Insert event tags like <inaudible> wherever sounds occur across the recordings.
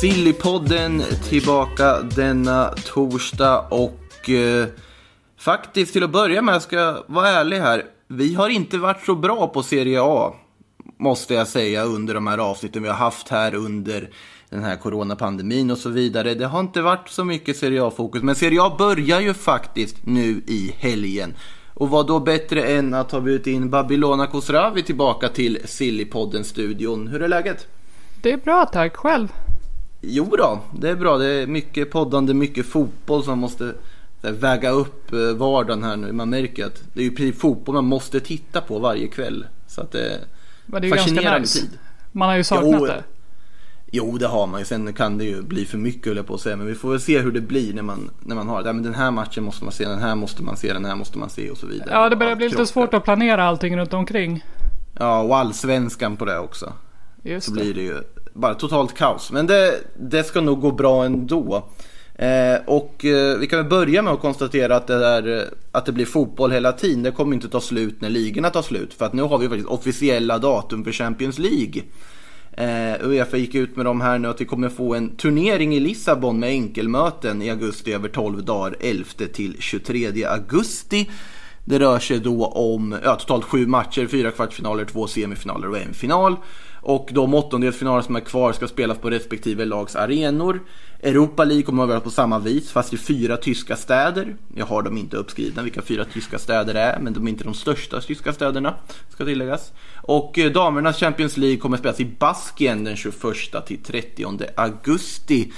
Sillypodden tillbaka denna torsdag och eh, faktiskt till att börja med, jag ska vara ärlig här, vi har inte varit så bra på Serie A, måste jag säga, under de här avsnitten vi har haft här under den här coronapandemin och så vidare. Det har inte varit så mycket Serie A-fokus, men Serie A börjar ju faktiskt nu i helgen. Och vad då bättre än att ha bjudit in Babylona Kosravi tillbaka till Sillypodden-studion. Hur är läget? Det är bra tack, själv. Jo då, det är bra. Det är mycket poddande, mycket fotboll som måste väga upp eh, vardagen här nu. Man märker att det är ju precis fotboll man måste titta på varje kväll. Så att det Men det är är ju ganska fascinerande nice. tid. Man har ju saknat Jo. det. Jo, det har man ju. Sen kan det ju bli för mycket höll jag på att säga. Men vi får väl se hur det blir när man, när man har det. Men den här matchen måste man se, den här måste man se, den här måste man se och så vidare. Ja, det börjar bli lite svårt att planera allting runt omkring. Ja, och allsvenskan på det också. Just så det. blir det ju bara totalt kaos. Men det, det ska nog gå bra ändå. Eh, och eh, vi kan väl börja med att konstatera att det, är, eh, att det blir fotboll hela tiden. Det kommer inte ta slut när ligorna tar slut. För att nu har vi faktiskt officiella datum för Champions League. Eh, Uefa gick ut med de här nu att vi kommer få en turnering i Lissabon med enkelmöten i augusti över 12 dagar, 11 till 23 augusti. Det rör sig då om ja, totalt sju matcher, fyra kvartsfinaler, två semifinaler och en final. Och de åttondelsfinaler som är kvar ska spelas på respektive lags arenor. Europa League kommer att vara på samma vis, fast i fyra tyska städer. Jag har dem inte uppskrivna vilka fyra tyska städer det är, men de är inte de största tyska städerna, ska tilläggas. Och eh, damernas Champions League kommer att spelas i Baskien den 21 till 30 augusti.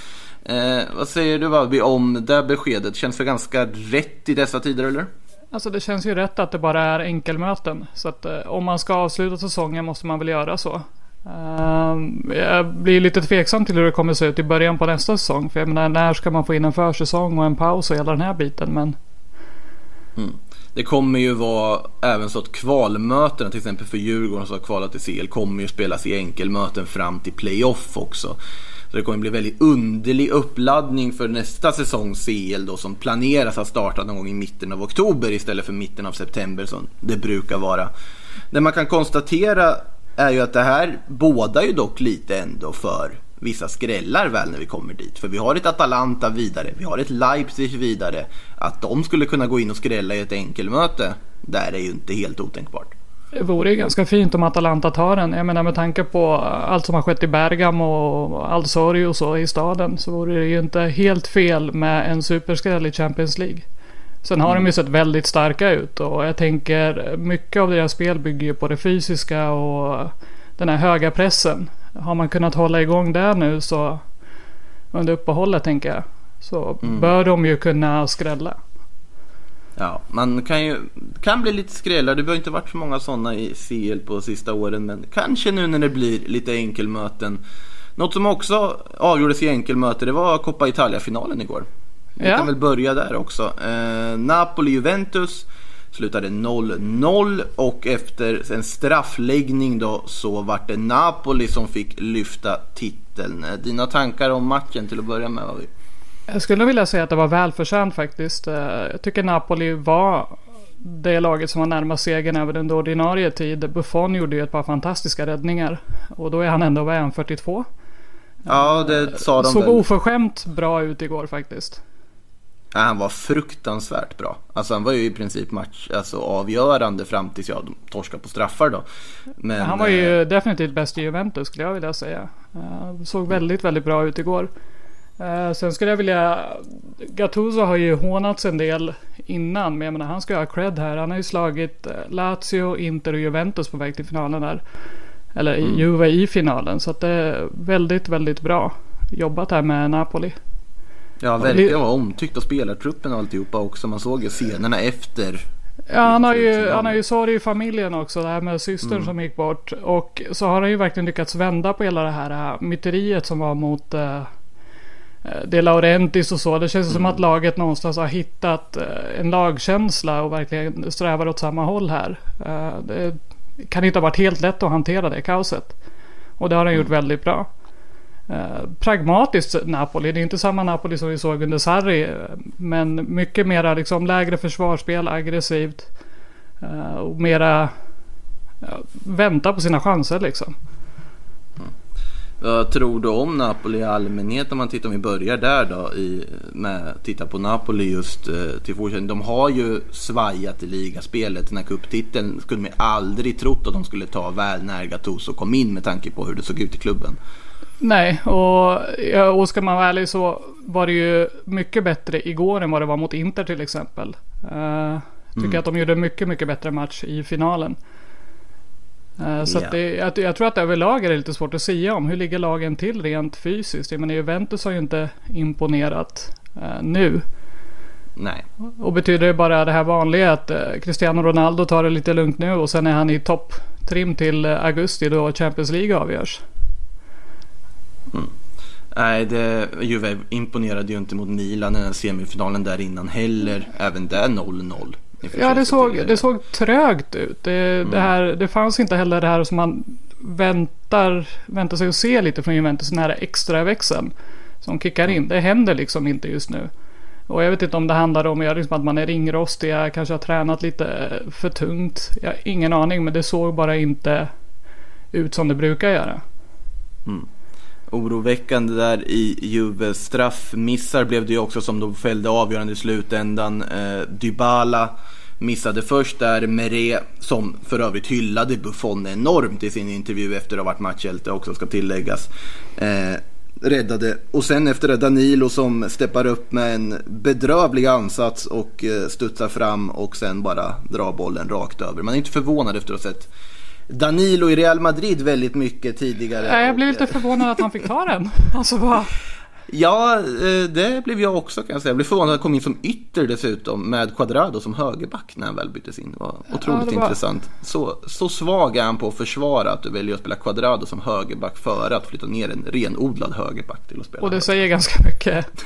Eh, vad säger du Valby om det här beskedet? Känns det ganska rätt i dessa tider eller? Alltså det känns ju rätt att det bara är enkelmöten. Så att eh, om man ska avsluta säsongen måste man väl göra så. Ehm, jag blir lite tveksam till hur det kommer se ut i början på nästa säsong. För jag menar när ska man få in en försäsong och en paus och hela den här biten. Men mm. Det kommer ju vara även så att kvalmötena till exempel för Djurgården som har kvalat till CL kommer ju spelas i enkelmöten fram till playoff också. Så det kommer bli väldigt underlig uppladdning för nästa säsong CL då som planeras att starta någon gång i mitten av oktober istället för mitten av september som det brukar vara. Det man kan konstatera är ju att det här bådar ju dock lite ändå för vissa skrällar väl när vi kommer dit. För vi har ett Atalanta vidare, vi har ett Leipzig vidare. Att de skulle kunna gå in och skrälla i ett enkelmöte, där är ju inte helt otänkbart. det vore ju ganska fint om Atalanta tar den. Jag menar med tanke på allt som har skett i Bergamo och all sorg och så i staden. Så vore det ju inte helt fel med en superskräll i Champions League. Sen har de ju sett väldigt starka ut och jag tänker mycket av deras spel bygger ju på det fysiska och den här höga pressen. Har man kunnat hålla igång det nu så under uppehållet tänker jag. Så bör de ju kunna skrälla. Ja, man kan ju kan bli lite skrällar. Det har inte varit så många sådana i CL på sista åren. Men kanske nu när det blir lite enkelmöten. Något som också avgjordes i enkelmöte det var Coppa Italia-finalen igår. Vi Ja. kan väl börja där också. Eh, Napoli-Juventus slutade 0-0 och efter en straffläggning då så vart det Napoli som fick lyfta titeln. Eh, Dina tankar om matchen till att börja med? Vad vi... Jag skulle vilja säga att det var välförtjänt faktiskt. Eh, Jag tycker Napoli var det laget som var närmast segern även under ordinarie tid. Buffon gjorde ju ett par fantastiska räddningar. Och då är han ändå, vad är han, 42? Ja, det sa de Såg väl. oförskämt bra ut igår faktiskt. Ja, han var fruktansvärt bra. Alltså han var ju i princip match, alltså avgörande fram tills jag torskade på straffar då. Men, han var eh, ju definitivt bäst i Juventus skulle jag vilja säga. Eh, Såg väldigt, väldigt bra ut igår. Eh, Sen skulle jag vilja... Gattuso har ju hånats en del innan. Men jag menar, han ska ha cred här. Han har ju slagit eh, Lazio, Inter och Juventus på väg till finalen där. Eller Mm. i Juve i finalen. Så att det är väldigt, väldigt bra jobbat här med Napoli. Ja, verkligen var omtyckt av spelartruppen och alltihopa också. Man såg ju scenerna efter. Ja, han har ju, han har ju sorg i familjen också. Det här med systern Mm. som gick bort. Och så har han ju verkligen lyckats vända på hela det här äh, myteriet som var mot eh, De Laurentis och så. Det känns som att laget någonstans har hittat eh, en lagkänsla och verkligen strävar åt samma håll här. Eh, Det kan inte ha varit helt lätt att hantera det kaoset. Och det har han gjort väldigt bra. Eh, pragmatiskt Napoli. Det är inte samma Napoli som vi såg under Sarri. Eh, men mycket mera liksom lägre försvarsspel, aggressivt. eh, Och mera ja, vänta på sina chanser liksom. Mm. Vad tror du om Napoli i allmänhet om man tittar, om vi börjar där då i, med titta på Napoli just eh, till fortsättning. De har ju svajat i ligaspelet. Den här cuptiteln skulle man aldrig trott att de skulle ta väl när Gattuso kom in med tanke på hur det såg ut i klubben. Nej, och, och ska man vara ärlig så var det ju mycket bättre igår än vad det var mot Inter till exempel. Uh, tycker att de gjorde en mycket, mycket bättre match i finalen. Eh, så att det, jag, jag tror att överlag är det lite svårt att säga om. Hur ligger lagen till rent fysiskt? Jag menar Juventus har ju inte imponerat eh, nu. Nej. Och betyder det bara det här vanliga att Cristiano Ronaldo tar det lite lugnt nu och sen är han i topptrim till augusti då Champions League avgörs. Nej, det, Juve imponerade ju inte mot Milan i den semifinalen där innan heller. Även där 0-0. i Ja, det såg, det såg trögt ut. Det, det, här, det fanns inte heller det här som man väntar, väntar sig att se lite från Juventus. Den här extra växeln som kickar in. Det händer liksom inte just nu. Och jag vet inte om det handlar om liksom att man är ringrostiga, kanske har tränat lite för tungt. Jag har ingen aning, men det såg bara inte ut som det brukar göra. Oroväckande där i Juves straffmissar blev det ju också som de fällde avgörande i slutändan. Eh, Dybala missade först där, Meret som för övrigt hyllade Buffon enormt i sin intervju efter att ha varit matchhjälte också ska tilläggas. Eh, räddade och sen efter det Danilo som steppar upp med en bedrövlig ansats och eh, studsar fram och sen bara drar bollen rakt över. Man är inte förvånad efter att ha sett Danilo i Real Madrid väldigt mycket tidigare. Jag blev lite förvånad att han fick ta den. <laughs> Alltså vad... Ja, eh, det blev jag också kan jag säga. Jag blev förvånad att han kom in som ytter dessutom med Quadrado som högerback när han väl byttes in. Det var otroligt det var- intressant. Så, så svag är han på att försvara att du väljer att spela Quadrado som högerback före att flytta ner en renodlad högerback till att spela Och det säger ganska mycket. <laughs>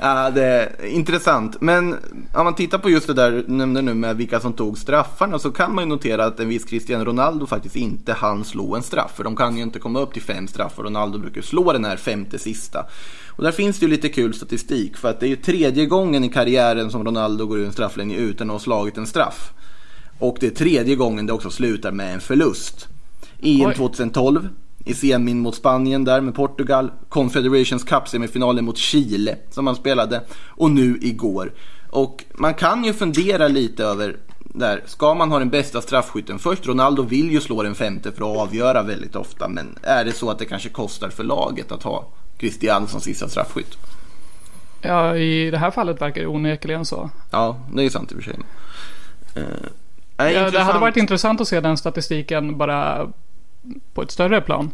Ja, det är intressant. Men om man tittar på just det där du nämnde nu med vilka som tog straffarna så kan man ju notera att en viss Cristiano Ronaldo faktiskt inte hann slå en straff. För de kan ju inte komma upp till fem straffar. Ronaldo brukar slå den här femte sista. Och där finns det ju lite kul statistik. För att det är ju tredje gången i karriären som Ronaldo går ur en strafflinje utan att ha slagit en straff. Och det är tredje gången det också slutar med en förlust. EM Oj. 2012 i semin mot Spanien där med Portugal. Confederations Cup semifinalen mot Chile som han spelade. Och nu igår. Och man kan ju fundera lite över där, ska man ha den bästa straffskytten först? Ronaldo vill ju slå den femte för att avgöra väldigt ofta. Men är det så att det kanske kostar för laget att ha Cristiano som sista straffskytt? Ja, i det här fallet verkar det onekligen så. Ja, det är sant i och för sig. Eh, Ja, det hade varit intressant att se den statistiken bara på ett större plan.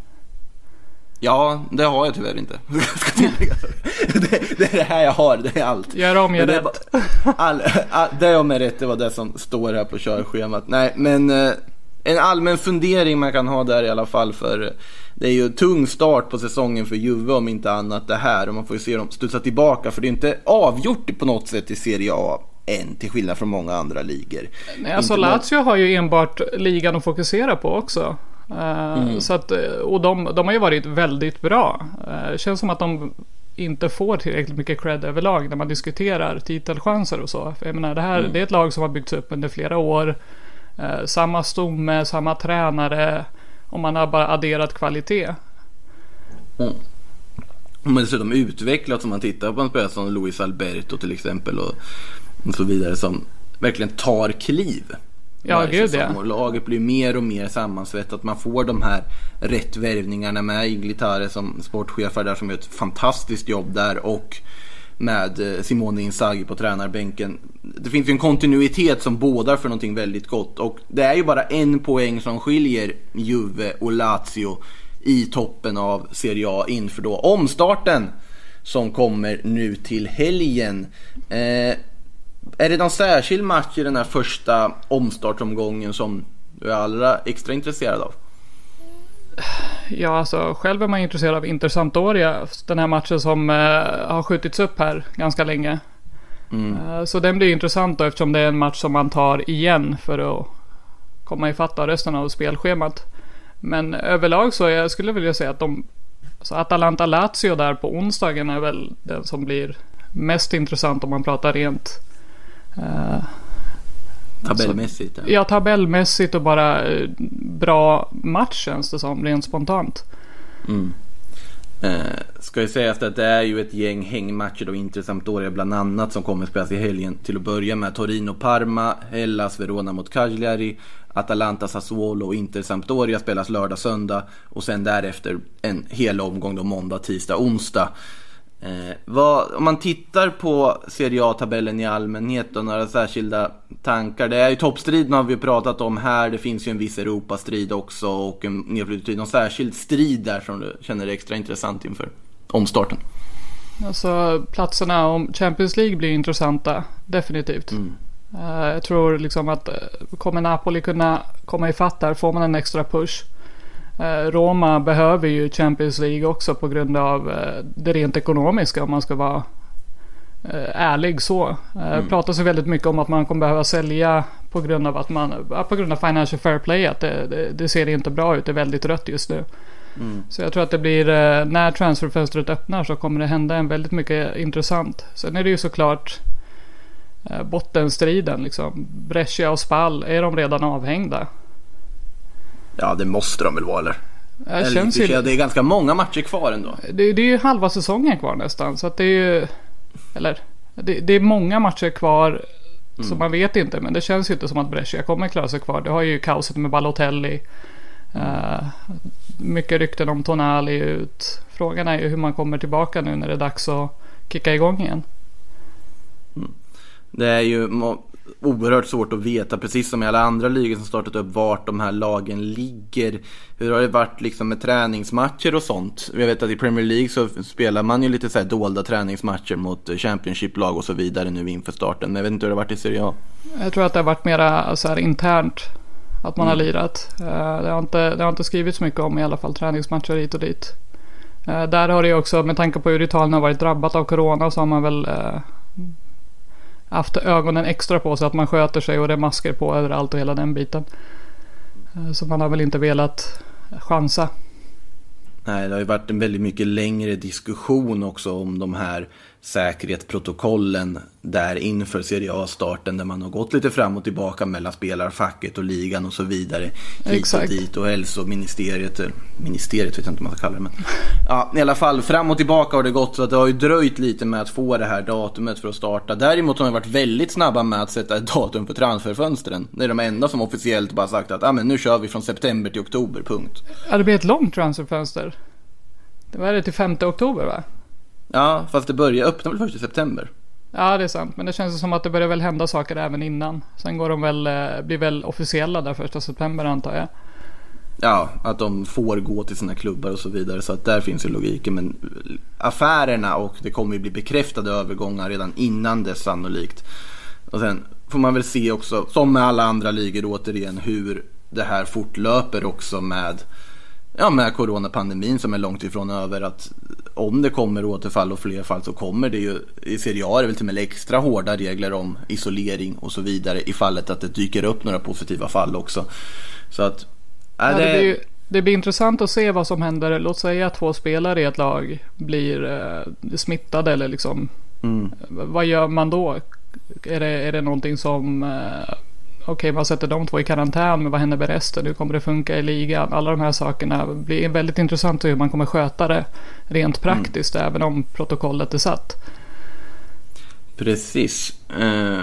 Ja, det har jag tyvärr inte. <laughs> Det, det är det här jag har, det är allt. Gör om, gör rätt. bara- all, all, det om är rätt, det var det som står här på körschemat. Nej, men eh, en allmän fundering man kan ha där i alla fall för det är ju en tung start på säsongen för Juve om inte annat det här och man får ju se dem studsa tillbaka för det är inte avgjort på något sätt i Serie A än till skillnad från många andra ligor. Nej, alltså Inte Lazio har ju enbart ligan att fokusera på också. Eh, så att, och de, de har ju varit väldigt bra. Uh, känns som att de inte får tillräckligt mycket cred överlag när man diskuterar titelchanser och så. För jag menar, det, här, det är ett lag som har byggts upp under flera år. Eh, samma stomme, samma tränare. Och man har bara adderat kvalitet. Men dessutom utvecklats om man tittar på en spelare som Luis Alberto till exempel och, och så vidare som verkligen tar kliv. Ja, gud, ja. Och laget blir mer och mer sammansvettat. Man får de här rätt värvningarna med Iglitare som sportchefar där som gör ett fantastiskt jobb där och med eh, Simone Inzaghi på tränarbänken. Det finns ju en kontinuitet som bådar för någonting väldigt gott och det är ju bara en poäng som skiljer Juve och Lazio i toppen av Serie A inför då omstarten som kommer nu till helgen. Eh, är det någon särskild match i den här första omstartomgången som du är allra extra intresserad av? Ja, alltså själv är man intresserad av Inter Sampdoria. Den här matchen som eh, har skjutits upp här ganska länge. Eh, så den blir intressant då eftersom det är en match som man tar igen för att komma ifatt av resten av spelschemat. Men överlag så jag skulle vilja säga att de... Så Atalanta-Lazio där på onsdagen är väl den som blir mest intressant om man pratar rent... eh, Tabellmässigt. Ja. Ja, tabellmässigt och bara eh, bra match känns det som, rent spontant. Eh, ska ju sägas att det är ju ett gäng hängmatcher då, Inter Sampdoria bland annat, som kommer att spelas i helgen. Till att börja med Torino-Parma, Hellas, Verona mot Cagliari, Atalanta, Sassuolo och Inter Sampdoria spelas lördag, söndag. Och sen därefter en hel omgång då måndag, tisdag, onsdag. Eh, vad, om man tittar på Serie A-tabellen i allmänhet och några särskilda tankar. Det är ju toppstriden har vi pratat om här. Det finns ju en viss Europastrid också och en nedflyttning. Någon särskild strid där som du känner är extra intressant inför omstarten? Alltså platserna om Champions League blir intressanta, definitivt. Eh, jag tror liksom att eh, kommer Napoli kunna komma ifatt där får man en extra push. Eh, Roma behöver ju Champions League också på grund av eh, det rent ekonomiska om man ska vara eh, ärlig så. Det pratas ju väldigt mycket om att man kommer behöva sälja på grund av att man, på grund av financial fair play. Att det, det, det ser inte bra ut, det är väldigt rött just nu. Så jag tror att det blir, när transferfönstret öppnar så kommer det hända en väldigt mycket intressant. Sen är det ju såklart bottenstriden liksom. Brescia och Spal, är de redan avhängda? Ja, det måste de väl vara eller? Det Eller känns ju, Det är ganska många matcher kvar ändå. det, det är ju halva säsongen kvar nästan. Så att det är ju, eller, det, det är många matcher kvar som man vet inte. Men det känns ju inte som att Brescia kommer klara sig kvar. Det har ju kaoset med Balotelli. Eh, mycket rykten om Tonali ut. Frågan är ju hur man kommer tillbaka nu när det är dags att kicka igång igen. Det är ju må- oerhört svårt att veta, precis som i alla andra ligor som startat upp, vart de här lagen ligger. Hur har det varit liksom med träningsmatcher och sånt? Jag vet att i Premier League så spelar man ju lite så här dolda träningsmatcher mot eh, Championship-lag och så vidare nu inför starten. Men jag vet inte hur det har varit i Serie A. Jag tror att det har varit mera så här internt. Att man har lirat. Eh, Det har, inte, det har inte skrivits mycket om i alla fall träningsmatcher hit och dit. Eh, Där har det ju också med tanke på hur Italien har varit drabbat av Corona så har man väl eh, haft ögonen extra på sig att man sköter sig och det är masker på överallt och hela den biten. Eh, så man har väl inte velat chansa. Nej, det har ju varit en väldigt mycket längre diskussion också om de här säkerhetsprotokollen där inför Serie A-starten där man har gått lite fram och tillbaka mellan spelarfacket och ligan och så vidare. Hit och dit och hälsoministeriet, eller ministeriet vet jag inte om man ska kalla det men. Ja, i alla fall fram och tillbaka har det gått så att det har ju dröjt lite med att få det här datumet för att starta. Däremot har de varit väldigt snabba med att sätta ett datum för transferfönstren. Det är de enda som officiellt bara sagt att ah, men nu kör vi från september till oktober, punkt. Ja, det blir ett långt transferfönster. Det var det till 5 oktober va? Ja, fast det börjar öppna väl först i september. Ja, det är sant. Men det känns som att det börjar väl hända saker även innan. Sen går de väl, eh, blir väl officiella där första september antar jag. Ja, att de får gå till sina klubbar och så vidare. Så att där finns ju logiken. Men affärerna och det kommer ju bli bekräftade övergångar redan innan det sannolikt. Och sen får man väl se också, som med alla andra ligor återigen, hur det här fortlöper också med Ja, med coronapandemin som är långt ifrån över att om det kommer återfall och fler fall så kommer det ju i Serie A är det väl till och med extra hårda regler om isolering och så vidare i fallet att det dyker upp några positiva fall också. Så att ja, Ja, det, blir, det blir intressant att se vad som händer. Låt säga att två spelare i ett lag blir eh, smittade eller liksom. Mm. Vad gör man då? Är det, är det någonting som... Eh, Okej, man sätter de två i karantän, men vad händer med resten? Hur kommer det funka i ligan? Alla de här sakerna blir väldigt intressant hur man kommer sköta det rent praktiskt, även om protokollet är satt. Precis. Eh,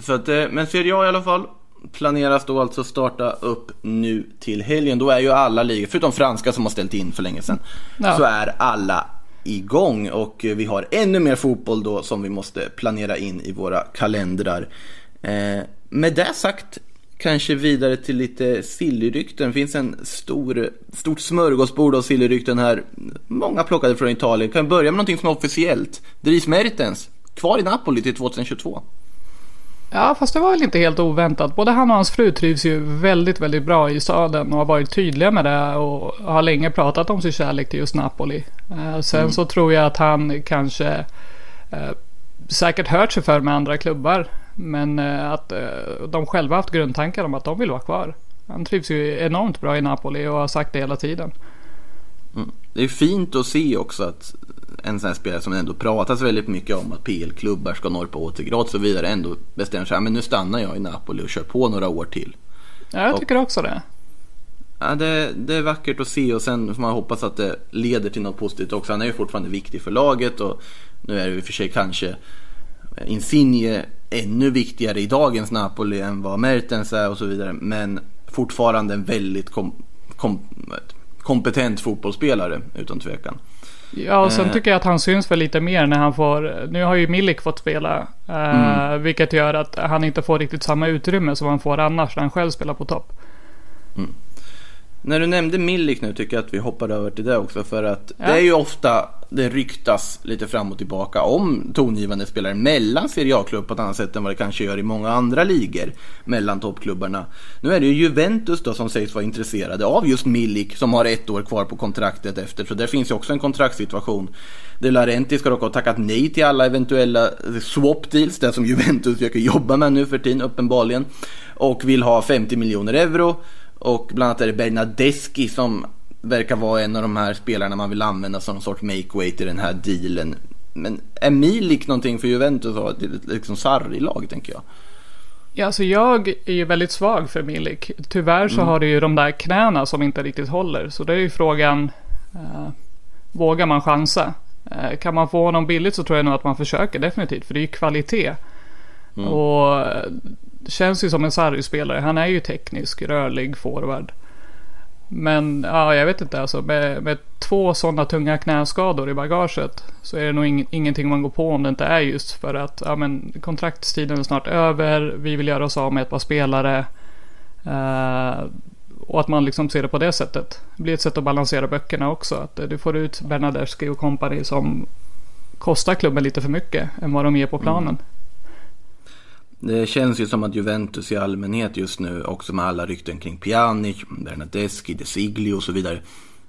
så att, eh, men Serie A i alla fall planeras då alltså starta upp nu till helgen. Då är ju alla ligor, förutom franska som har ställt in för länge sedan, Ja. så är alla igång och eh, vi har ännu mer fotboll då som vi måste planera in i våra kalendrar. Eh, med det sagt kanske vidare till lite sillyrykten. Det finns en stor, stort smörgåsbord av sillyrykten här. Många plockade från Italien. Kan vi börja med någonting som är officiellt? Dries Mertens, kvar i Napoli till 2022. Ja, fast det var väl inte helt oväntat. Både han och hans fru trivs ju väldigt, väldigt bra i staden och har varit tydliga med det och har länge pratat om sin kärlek till just Napoli. Eh, sen Mm. så tror jag att han kanske eh, säkert hört sig för med andra klubbar. Men eh, att eh, de själva haft grundtankar om att de vill vara kvar. Han trivs ju enormt bra i Napoli och har sagt det hela tiden. Det är fint att se också att en sån här spelare som ändå pratas väldigt mycket om att PL-klubbar ska norra på återgrad och så vidare ändå bestämmer sig, "Ja, men nu stannar jag i Napoli och kör på några år till. Ja, jag Och- tycker också det. Ja, det, det är vackert att se och sen får man hoppas att det leder till något positivt också. Han är ju fortfarande viktig för laget och nu är det i och för sig kanske Insigne ännu viktigare i dagens Napoli än vad Mertens är och så vidare. Men fortfarande en väldigt kom, kom, kompetent fotbollsspelare utan tvekan. Ja, och sen Eh. tycker jag att han syns väl lite mer när han får... Nu har ju Milik fått spela. eh, Vilket gör att han inte får riktigt samma utrymme som han får annars när han själv spelar på topp. När du nämnde Milik nu tycker jag att vi hoppar över till det också för att Ja. det är ju ofta det ryktas lite fram och tillbaka om tongivande spelare mellan Serie A-klubb på ett annat sätt än vad det kanske gör i många andra ligor mellan toppklubbarna. Nu är det ju Juventus då som sägs vara intresserade av just Milik som har ett år kvar på kontraktet efter så där finns ju också en kontraktssituation. De Laurenti ska dock ha tackat nej till alla eventuella swap deals, det som Juventus försöker jobba med nu för tiden uppenbarligen. Och vill ha 50 miljoner euro. Och bland annat är det Bernadeschi som verkar vara en av de här spelarna man vill använda som någon sorts make-weight i den här dealen. Men är Milik någonting för Juventus ha ett liksom Sarri-lag tänker jag? Ja, alltså jag är ju väldigt svag för Milik. Tyvärr så har det ju de där knäna som inte riktigt håller. Så det är ju frågan, eh, vågar man chansa? Eh, kan man få honom billigt så tror jag nog att man försöker definitivt. För det är ju kvalitet. Och eh, det känns ju som en Sarri-spelare. Han är ju teknisk, rörlig forward. Men ja, jag vet inte alltså. Med, med två sådana tunga knäskador i bagaget. Så är det nog ing, ingenting man går på om det inte är just för att ja, men, kontraktstiden är snart över. Vi vill göra oss av med ett par spelare. Eh, och att man liksom ser det på det sättet. Det blir ett sätt att balansera böckerna också. Att du får ut Bernadeschi och company som kostar klubben lite för mycket än vad de ger på planen. Det känns ju som att Juventus i allmänhet just nu, också med alla rykten kring Pjanic, Bernadeschi, De Siglio och så vidare.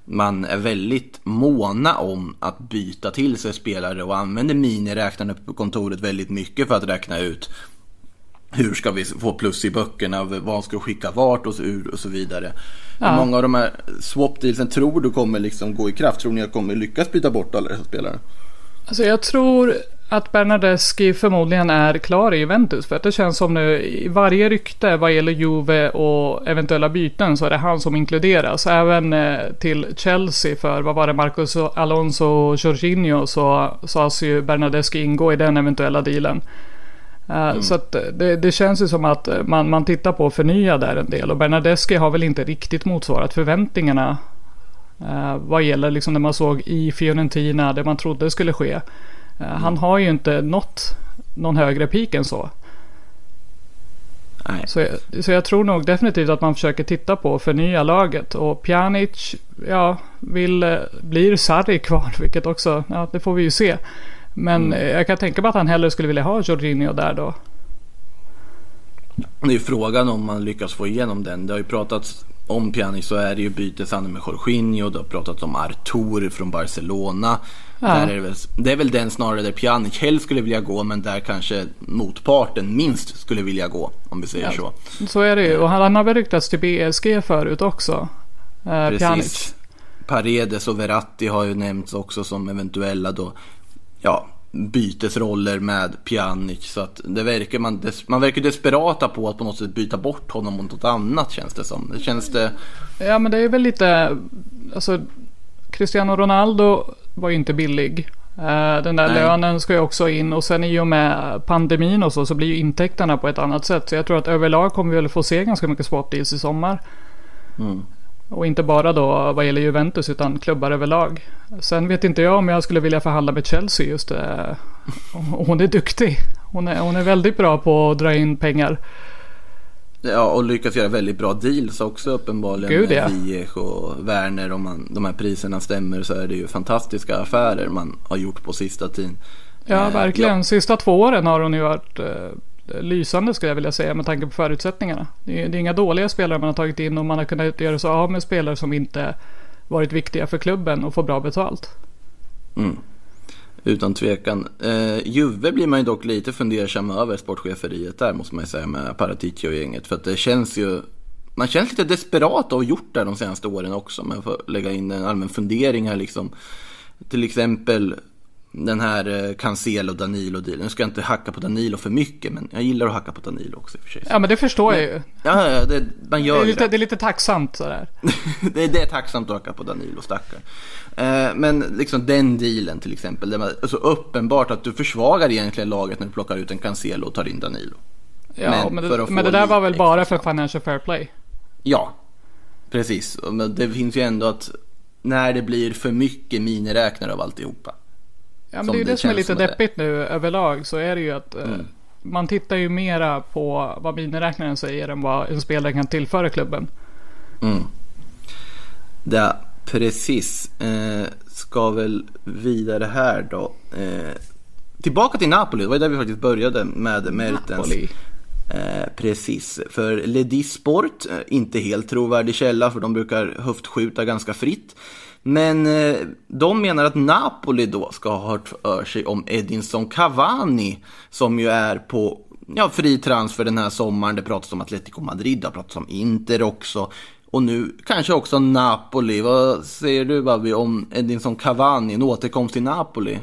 Man är väldigt måna om att byta till sig spelare och använder miniräknarna på kontoret väldigt mycket för att räkna ut hur ska vi få plus i böckerna, vad ska vi skicka vart och så, och så vidare. Ja. Många av de här swap dealsen tror du kommer liksom gå i kraft? Tror ni att kommer lyckas byta bort alla dessa spelare? Alltså jag tror att Bernadeschi förmodligen är klar i Juventus. För att det känns som nu i varje rykte vad gäller Juve och eventuella byten så är det han som inkluderas. Även eh, till Chelsea för vad var det Marcus Alonso och Jorginho så sades ju Bernadeschi ingå i den eventuella dealen. Eh, Så att det, det känns ju som att man, man tittar på att förnya där en del. Och Bernadeschi har väl inte riktigt motsvarat förväntningarna. Vad gäller liksom det man såg i Fiorentina, det man trodde skulle ske. Eh, Han har ju inte nått någon högre peak än så. Nej. Så jag, så jag tror nog definitivt att man försöker titta på att förnya laget. Och Pjanic, ja, vill, eh, blir Sarri kvar, <laughs> vilket också, ja, det får vi ju se. Men eh, jag kan tänka mig att han hellre skulle vilja ha Jorginho där då. Det är frågan om man lyckas få igenom den. Det har ju pratats om Pjanic så är det ju byteshandel med Jorginho. Det har pratats om Artur från Barcelona. Ja. Där är det, väl, det är väl den snarare där Pjanic helst skulle vilja gå men där kanske motparten minst skulle vilja gå. Om vi säger Ja. så. Så är det ju. Och han, har väl ryktats till BSG förut också. Eh, Pjanic. Precis. Paredes och Verratti har ju nämnts också som eventuella då. Ja, bytesroller med Pjanic. Så att det verkar man, des, man verkar desperata på att på något sätt byta bort honom mot något annat känns det som. Det känns det... Ja men det är väl lite, alltså Cristiano Ronaldo var ju inte billig. Eh, Den där Nej. lönen ska ju också in och sen i och med pandemin och så så blir ju intäkterna på ett annat sätt. Så jag tror att överlag kommer vi väl få se ganska mycket swap deals i sommar. Mm. Och inte bara då vad gäller Juventus utan klubbar överlag. Sen vet inte jag om jag skulle vilja förhandla med Chelsea just det. Hon är duktig. Hon är, hon är väldigt bra på att dra in pengar. Ja, och lyckas göra väldigt bra deals också uppenbarligen. Gud, med ja. Ziyech och Werner. Om man, de här priserna stämmer så är det ju fantastiska affärer man har gjort på sista tiden. Ja, Eh, verkligen. Sista två åren har hon ju varit eh, lysande skulle jag vilja säga med tanke på förutsättningarna. Det är, det är inga dåliga spelare man har tagit in och man har kunnat göra sig av med spelare som inte varit viktiga för klubben och få bra betalt. Mm. Utan tvekan. Eh, Juve blir man ju dock lite fundersam över sportcheferiet där måste man ju säga med Paratici och gänget. För att det känns ju man känns lite desperat att ha gjort det de senaste åren också. Men får lägga in en allmän fundering här liksom. Till exempel den här eh, Cancelo Danilo dealen. Nu ska jag inte hacka på Danilo för mycket men jag gillar att hacka på Danilo också i och för sig. Ja men det förstår jag ju. Ja, ja det, man Det gör är ju lite, det. det är lite tacksamt sådär. <laughs> det, är- det är tacksamt att hacka på Danilo, stackar. Eh, men liksom den dealen till exempel. Det är så uppenbart att du försvagar egentligen laget när du plockar ut en Cancelo och tar in Danilo. Ja, Men men, det, men det där var väl bara för financial fair play. Ja, precis. Men det finns ju ändå att när det blir för mycket miniräknare av alltihopa. Ja men det är ju det det som är lite som det. deppigt nu överlag så är det ju att eh, Mm. man tittar ju mera på vad miniräknaren säger än vad en spelare kan tillföra klubben. Mm. Ja, precis. Eh, ska väl vidare här då. Eh, tillbaka till Napoli, det var ju där vi faktiskt började med Mertens. Napoli. Eh, precis, för Ledisport, eh, inte helt trovärdig källa för de brukar höftskjuta ganska fritt. Men eh, de menar att Napoli då ska ha hört för sig om Edinson Cavani som ju är på ja, fri transfer den här sommaren. Det pratas om Atletico Madrid, det har pratats om Inter också. Och nu kanske också Napoli. Vad säger du Babi om Edinson Cavani, en återkomst till Napoli?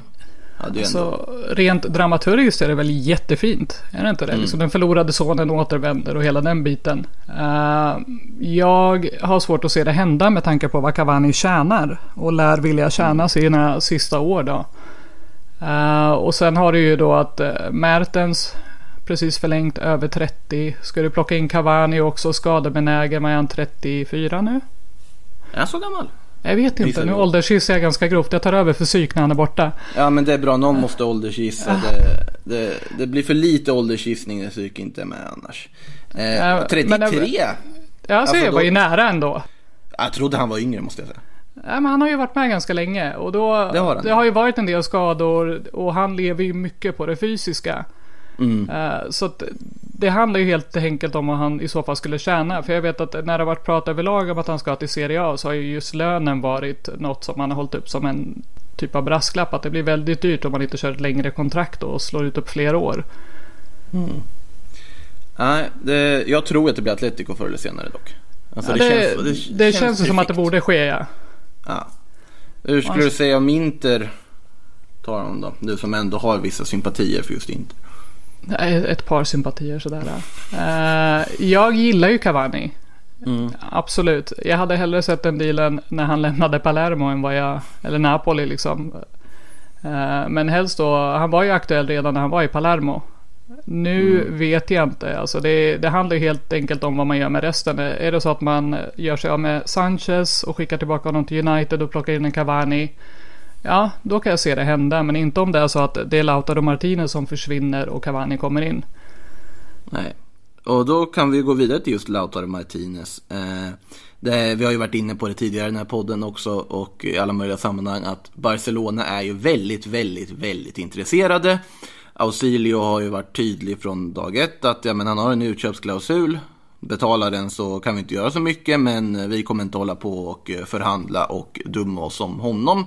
Hade ju ändå... Så rent dramaturgiskt är det väl jättefint. Är det inte det? Liksom den förlorade sonen återvänder och hela den biten. Eh, jag har svårt att se det hända med tanke på vad Cavani tjänar. Och lär vilja tjäna sina sista år då. Eh, och sen har du ju då att uh, Mertens precis förlängt över 30. Ska du plocka in Cavani också skadebenägen? Är han 34 nu? Är han så gammal? Jag vet inte. Nu åldersgissar jag ganska grovt. Jag tar över för psyk när han är borta. Ja men det är bra, någon måste åldersgissa. Det, det, det blir för lite åldersgissning när psyk inte är med annars. Eh, Ja, 33? men- Ja, alltså, Alltså, jag var ju nära ändå. Jag trodde han var yngre måste jag säga. Nej, men han har ju varit med ganska länge och då, Det har det har ju varit en del skador och han lever ju mycket på det fysiska. Mm. Eh, Så att det handlar ju helt enkelt om vad han i så fall skulle tjäna. För jag vet att när det har varit prat överlag om att han ska till Serie A så har ju just lönen varit något som man har hållit upp som en typ av brasklapp. Att det blir väldigt dyrt om man inte kör ett längre kontrakt och slår ut upp fler år. Nej, det, jag tror att det blir Atletico förr eller senare dock. Alltså, Ja, det, det, känns, ju som att det borde ske ja. Ja. Hur skulle du säga om Inter tar honom då? Du som ändå har vissa sympatier för just Inter. Nej, Ett par sympatier sådär. Uh, jag gillar ju Cavani. Mm. Absolut. Jag hade hellre sett den dealen när han lämnade Palermo än vad jag, eller Napoli liksom. Eh, men helst då, han var ju aktuell redan när han var i Palermo. Nu Mm. vet jag inte. Alltså det, det handlar helt enkelt om vad man gör med resten. Är det så att man gör sig av med Sanchez och skickar tillbaka honom till United och plockar in en Cavani. Ja, då kan jag se det hända. Men inte om det är så att det är Lautaro Martinez som försvinner och Cavani kommer in. Nej. Och då kan vi gå vidare till just Lautaro Martinez. Eh, det, vi har ju varit inne på det tidigare i den här podden också och i alla möjliga sammanhang att Barcelona är ju väldigt, väldigt, väldigt intresserade. Ausilio har ju varit tydlig från dag ett att ja, men han har en utköpsklausul. Betalar den så kan vi inte göra så mycket men vi kommer inte hålla på och eh, förhandla och dumma oss om honom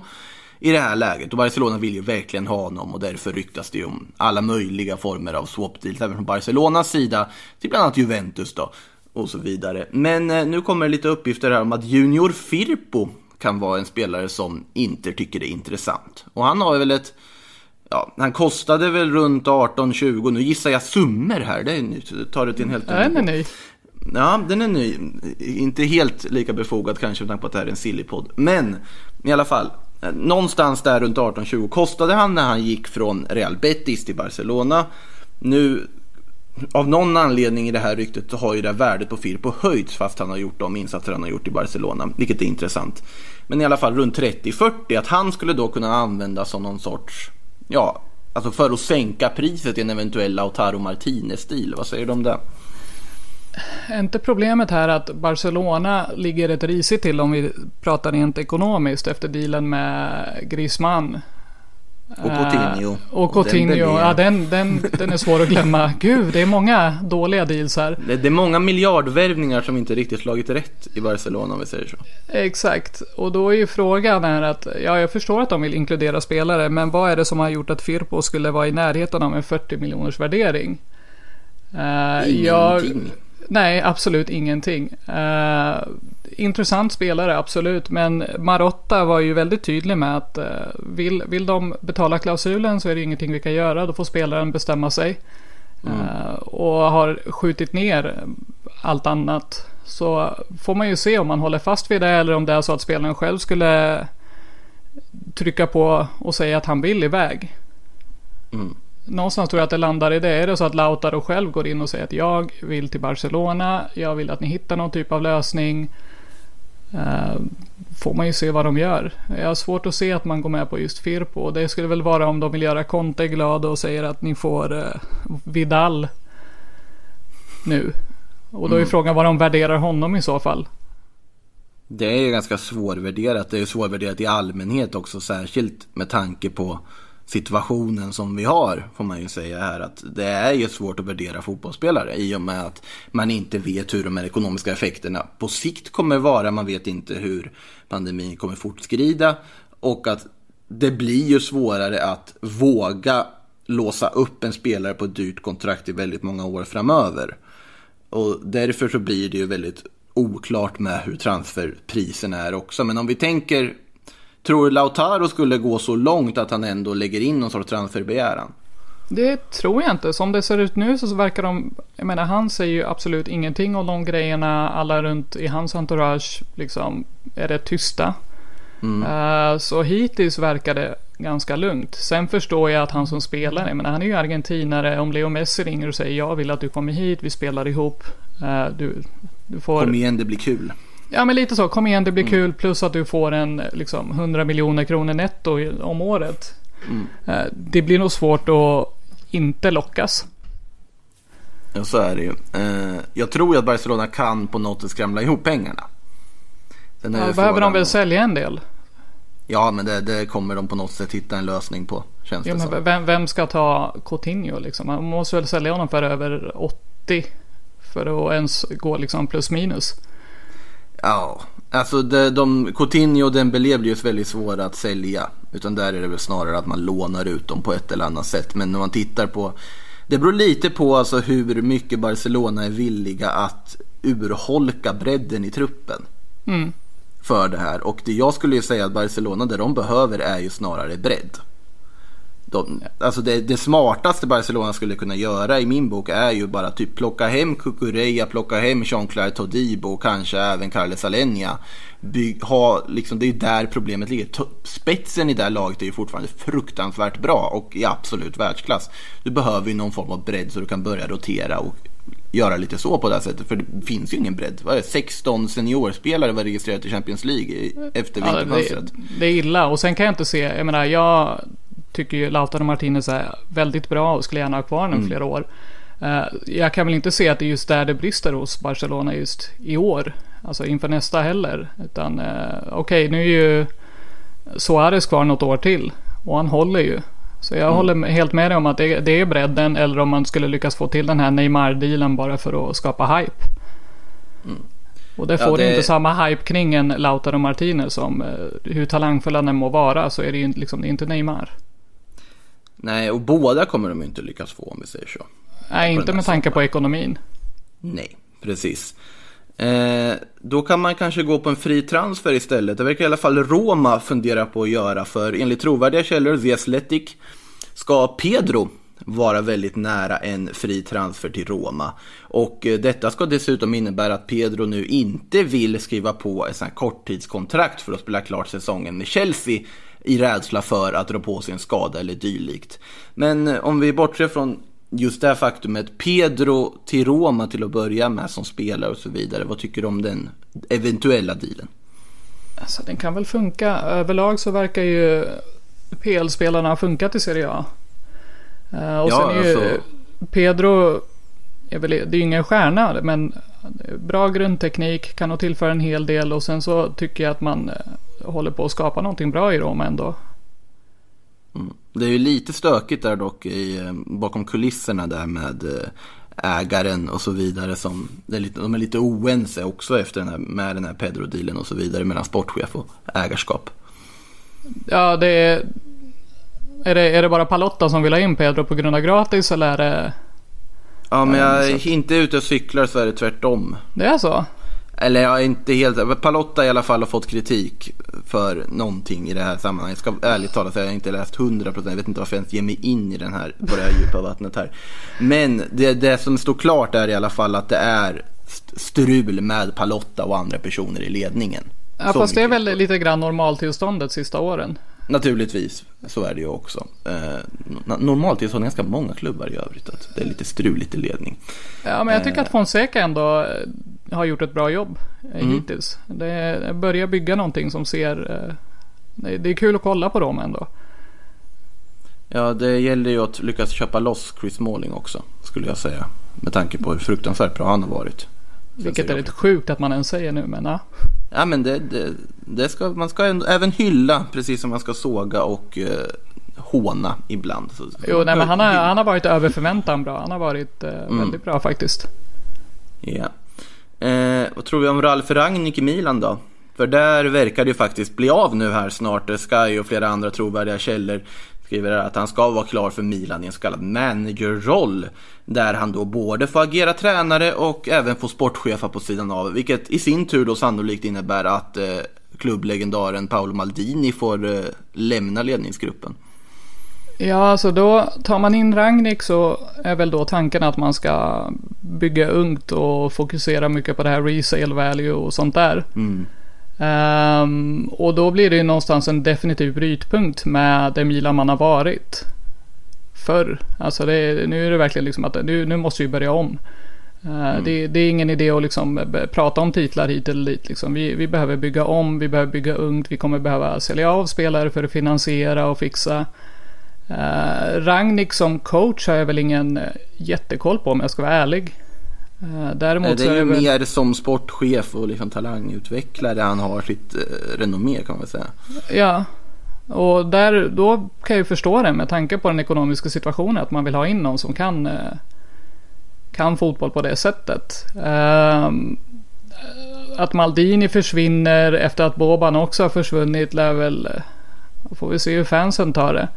i det här läget. Och Barcelona vill ju verkligen ha honom och därför ryktas det ju om alla möjliga former av swap deals även från Barcelonas sida till bland annat Juventus då och så vidare. Men eh, nu kommer det lite uppgifter här om att Junior Firpo kan vara en spelare som inte tycker det är intressant. Och han har väl ett Ja, han kostade väl runt 18-20. Nu gissar jag summor här. Det är nytt. Det tar det till en helt Ja, den är ny. Ja, den är ny. Inte helt lika befogad kanske med tanke på att det här är en sillypodd. Men i alla fall. Någonstans där runt 18-20 kostade han när han gick från Real Betis till Barcelona. Nu av någon anledning i det här ryktet så har ju det här värdet på Firpo höjts fast han har gjort de insatser han har gjort i Barcelona. Vilket är intressant. Men i alla fall runt 30-40 att han skulle då kunna användas som någon sorts Ja, alltså för att sänka priset i en eventuell Lautaro Martinez-stil. Vad säger du om det? Är inte problemet här att Barcelona ligger rätt risigt till om vi pratar rent ekonomiskt efter dealen med Griezmann? Och Coutinho. Eh, och Coutinho, ja den, den, den är svår att glömma. <laughs> Gud, det är många dåliga deals här. Det, det är många miljardvärvningar som inte riktigt slagit rätt i Barcelona om vi säger så. Exakt, och då är ju frågan här att, ja jag förstår att de vill inkludera spelare, men vad är det som har gjort att Firpo skulle vara i närheten av en 40 miljoners värdering? Jag- Ingenting. Nej, absolut ingenting. Eh, intressant spelare, absolut, men Marotta var ju väldigt tydlig med att eh, vill, vill de betala klausulen så är det ingenting vi kan göra, då får spelaren bestämma sig. Eh, och har skjutit ner allt annat. Så får man ju se om man håller fast vid det eller om det är så att spelaren själv skulle trycka på och säga att han vill iväg. Mm. Någonstans tror jag att det landar i det. Är det så att Lautaro själv går in och säger att jag vill till Barcelona, jag vill att ni hittar någon typ av lösning. eh, får man ju se vad de gör. Jag har svårt att se att man går med på just Firpo. Det skulle väl vara om de vill göra Conte glad och säger att ni får eh, Vidal nu. Och då är frågan vad de värderar honom i så fall. Det är ju ganska svårvärderat. Det är ju svårvärderat i allmänhet också, särskilt med tanke på situationen som vi har, får man ju säga här. Att det är ju svårt att värdera fotbollsspelare i och med att man inte vet hur de här ekonomiska effekterna på sikt kommer vara. Man vet inte hur pandemin kommer fortskrida och att det blir ju svårare att våga låsa upp en spelare på ett dyrt kontrakt i väldigt många år framöver. Och därför så blir det ju väldigt oklart med hur transferpriserna är också. Men om vi tänker, tror Lautaro skulle gå så långt att han ändå lägger in någon sorts transferbegäran? Det tror jag inte. Som det ser ut nu så verkar de... Jag menar han säger ju absolut ingenting om de grejerna. Alla runt i hans entourage liksom är rätt tysta. Eh, så hittills verkar det ganska lugnt. Sen förstår jag att han som spelare, jag menar han är ju argentinare. Om Leo Messi ringer och säger jag vill att du kommer hit, vi spelar ihop. Eh, du, du får... Kom igen, det blir kul. Ja men lite så, kom igen det blir kul plus att du får en liksom 100 miljoner kronor netto om året. Eh, Det blir nog svårt att inte lockas. Ja, så är det ju. Eh, jag tror ju att Barcelona kan på något sätt skramla ihop pengarna. Är Ja, behöver de väl sälja en del? Ja, men det, det kommer de på något sätt hitta en lösning på, känns Jo, det som. vem, vem ska ta Coutinho liksom? Man måste väl sälja honom för över 80 för att ens gå liksom plus minus. Ja, alltså de, de, Coutinho och Dembélé blir ju väldigt svåra att sälja. Utan där är det väl snarare att man lånar ut dem på ett eller annat sätt. Men när man tittar på, det beror lite på alltså hur mycket Barcelona är villiga att urholka bredden i truppen. Mm. För det här. Och det jag skulle ju säga att Barcelona, det de behöver är ju snarare bredd. De, alltså det, det smartaste Barcelona skulle kunna göra i min bok är ju bara typ plocka hem Kukureya, plocka hem Jean-Claire Todibo och kanske även Carles Alenia. Bygg, ha, liksom, det är där problemet ligger. Spetsen i det här laget är ju fortfarande fruktansvärt bra och i absolut världsklass. Du behöver ju någon form av bredd så du kan börja rotera och göra lite så på det här sättet. För det finns ju ingen bredd. Vad är det? 16 seniorspelare var registrerat i Champions League i- efter Ja, det, vinterfönstret. det är illa och sen kan jag inte se, jag menar jag tycker ju Lautaro Martinez är väldigt bra och skulle gärna ha kvar honom flera år. Eh, jag kan väl inte se att det är just där det brister hos Barcelona just i år. Alltså inför nästa heller. Utan eh, okej, nu är ju Suarez kvar något år till. Och han håller ju. Så jag håller med- helt med dig om att det, det är bredden. Eller om man skulle lyckas få till den här Neymar-dealen bara för att skapa hype. Och det Ja, får det- inte samma hype kring en Lautaro Martinez som eh, hur talangfull han än må vara så är det ju liksom, det är inte Neymar. Nej, och båda kommer de inte lyckas få om vi säger så. Nej, inte med tanke på ekonomin. Nej, precis. Eh, då kan man kanske gå på en fri transfer istället. Det verkar i alla fall Roma fundera på att göra. För enligt trovärdiga källor, The Athletic, ska Pedro vara väldigt nära en fri transfer till Roma. Och eh, detta ska dessutom innebära att Pedro nu inte vill skriva på ett sånt korttidskontrakt för att spela klart säsongen med Chelsea i rädsla för att dra på sig en skada eller dylikt. Men eh, om vi bortser från just det här faktumet, Pedro till Roma till att börja med som spelare och så vidare. Vad tycker du om den eventuella dealen? Alltså den kan väl funka. Överlag så verkar ju PL-spelarna ha funkat i Serie A. Eh, och Ja, sen är ju alltså- Pedro, är väl, det är ju ingen stjärna men bra grundteknik, kan nog tillföra en hel del och sen så tycker jag att man eh, håller på att skapa någonting bra i Roma ändå. Mm. Det är ju lite stökigt där dock i, eh, bakom kulisserna där med eh, ägaren och så vidare. Som, det är lite, de är lite oense också efter den här, med den här Pedro-dealen och så vidare mellan sportchef och ägarskap. Ja, det är... Är det, är det bara Palotta som vill ha in Pedro på grund av gratis eller är det... Ja, men Ja, jag är inte ute och cyklar så är det tvärtom. Det är så? Eller jag är inte helt... Palotta i alla fall har fått kritik för någonting i det här sammanhanget. Jag ska ärligt talat säga jag inte läst 100%. Jag vet inte varför jag ens ger mig in i den här, på det här djupa vattnet här. Men det, det som står klart är i alla fall att det är st- strul med Palotta och andra personer i ledningen. Ja, fast det är väl lite grann normaltillståndet sista åren. Naturligtvis, så är det ju också. Eh, normalt är det så ganska många klubbar i övrigt att det är lite struligt i ledning. Ja, men jag tycker att Fonseca ändå eh, har gjort ett bra jobb eh, hittills. Det börjar bygga någonting som ser... eh, Det är kul att kolla på dem ändå. Ja, det gäller ju att lyckas köpa loss Chris Smalling också, skulle jag säga. Med tanke på hur fruktansvärt bra han har varit. Vilket är lite sjukt att man ens säger nu, men ja. Ja, men det, det, det ska, man ska även hylla, precis som man ska såga och eh, håna ibland. Så, Jo, nej, men han har, han har varit över förväntan bra. Han har varit eh, väldigt bra faktiskt. Ja. Eh, vad tror vi om Ralf Rangnick i Milan då? För där verkar det ju faktiskt bli av nu här snart. Eh, Sky och flera andra trovärdiga källor skriver att han ska vara klar för Milan i en så kallad managerroll. Där han då både får agera tränare och även får sportchefa på sidan av. Vilket i sin tur då sannolikt innebär att eh, klubblegendaren Paolo Maldini får eh, lämna ledningsgruppen. Ja, alltså då tar man in Ragnik så är väl då tanken att man ska bygga ungt och fokusera mycket på det här resale value och sånt där. Ehm, och då blir det ju någonstans en definitiv brytpunkt med det Milan man har varit förr. Alltså det, nu är det verkligen liksom att nu, nu måste vi börja om. Eh, det, det är ingen idé att liksom prata om titlar hit eller dit. Liksom. Vi, vi behöver bygga om, vi behöver bygga ungt, vi kommer behöva sälja av spelare för att finansiera och fixa. Uh, Ragnik som coach har jag väl ingen eh, jättekoll på om jag ska vara ärlig. Eh, däremot Eh, det så är ju väl... mer som sportchef och liksom talangutvecklare han har sitt eh, renommé kan man säga. Ja, och där, då kan jag ju förstå det med tanke på den ekonomiska situationen. Att man vill ha in någon som kan, eh, kan fotboll på det sättet. Ehm, att Maldini försvinner efter att Boban också har försvunnit lär väl... Får vi se hur fansen tar det.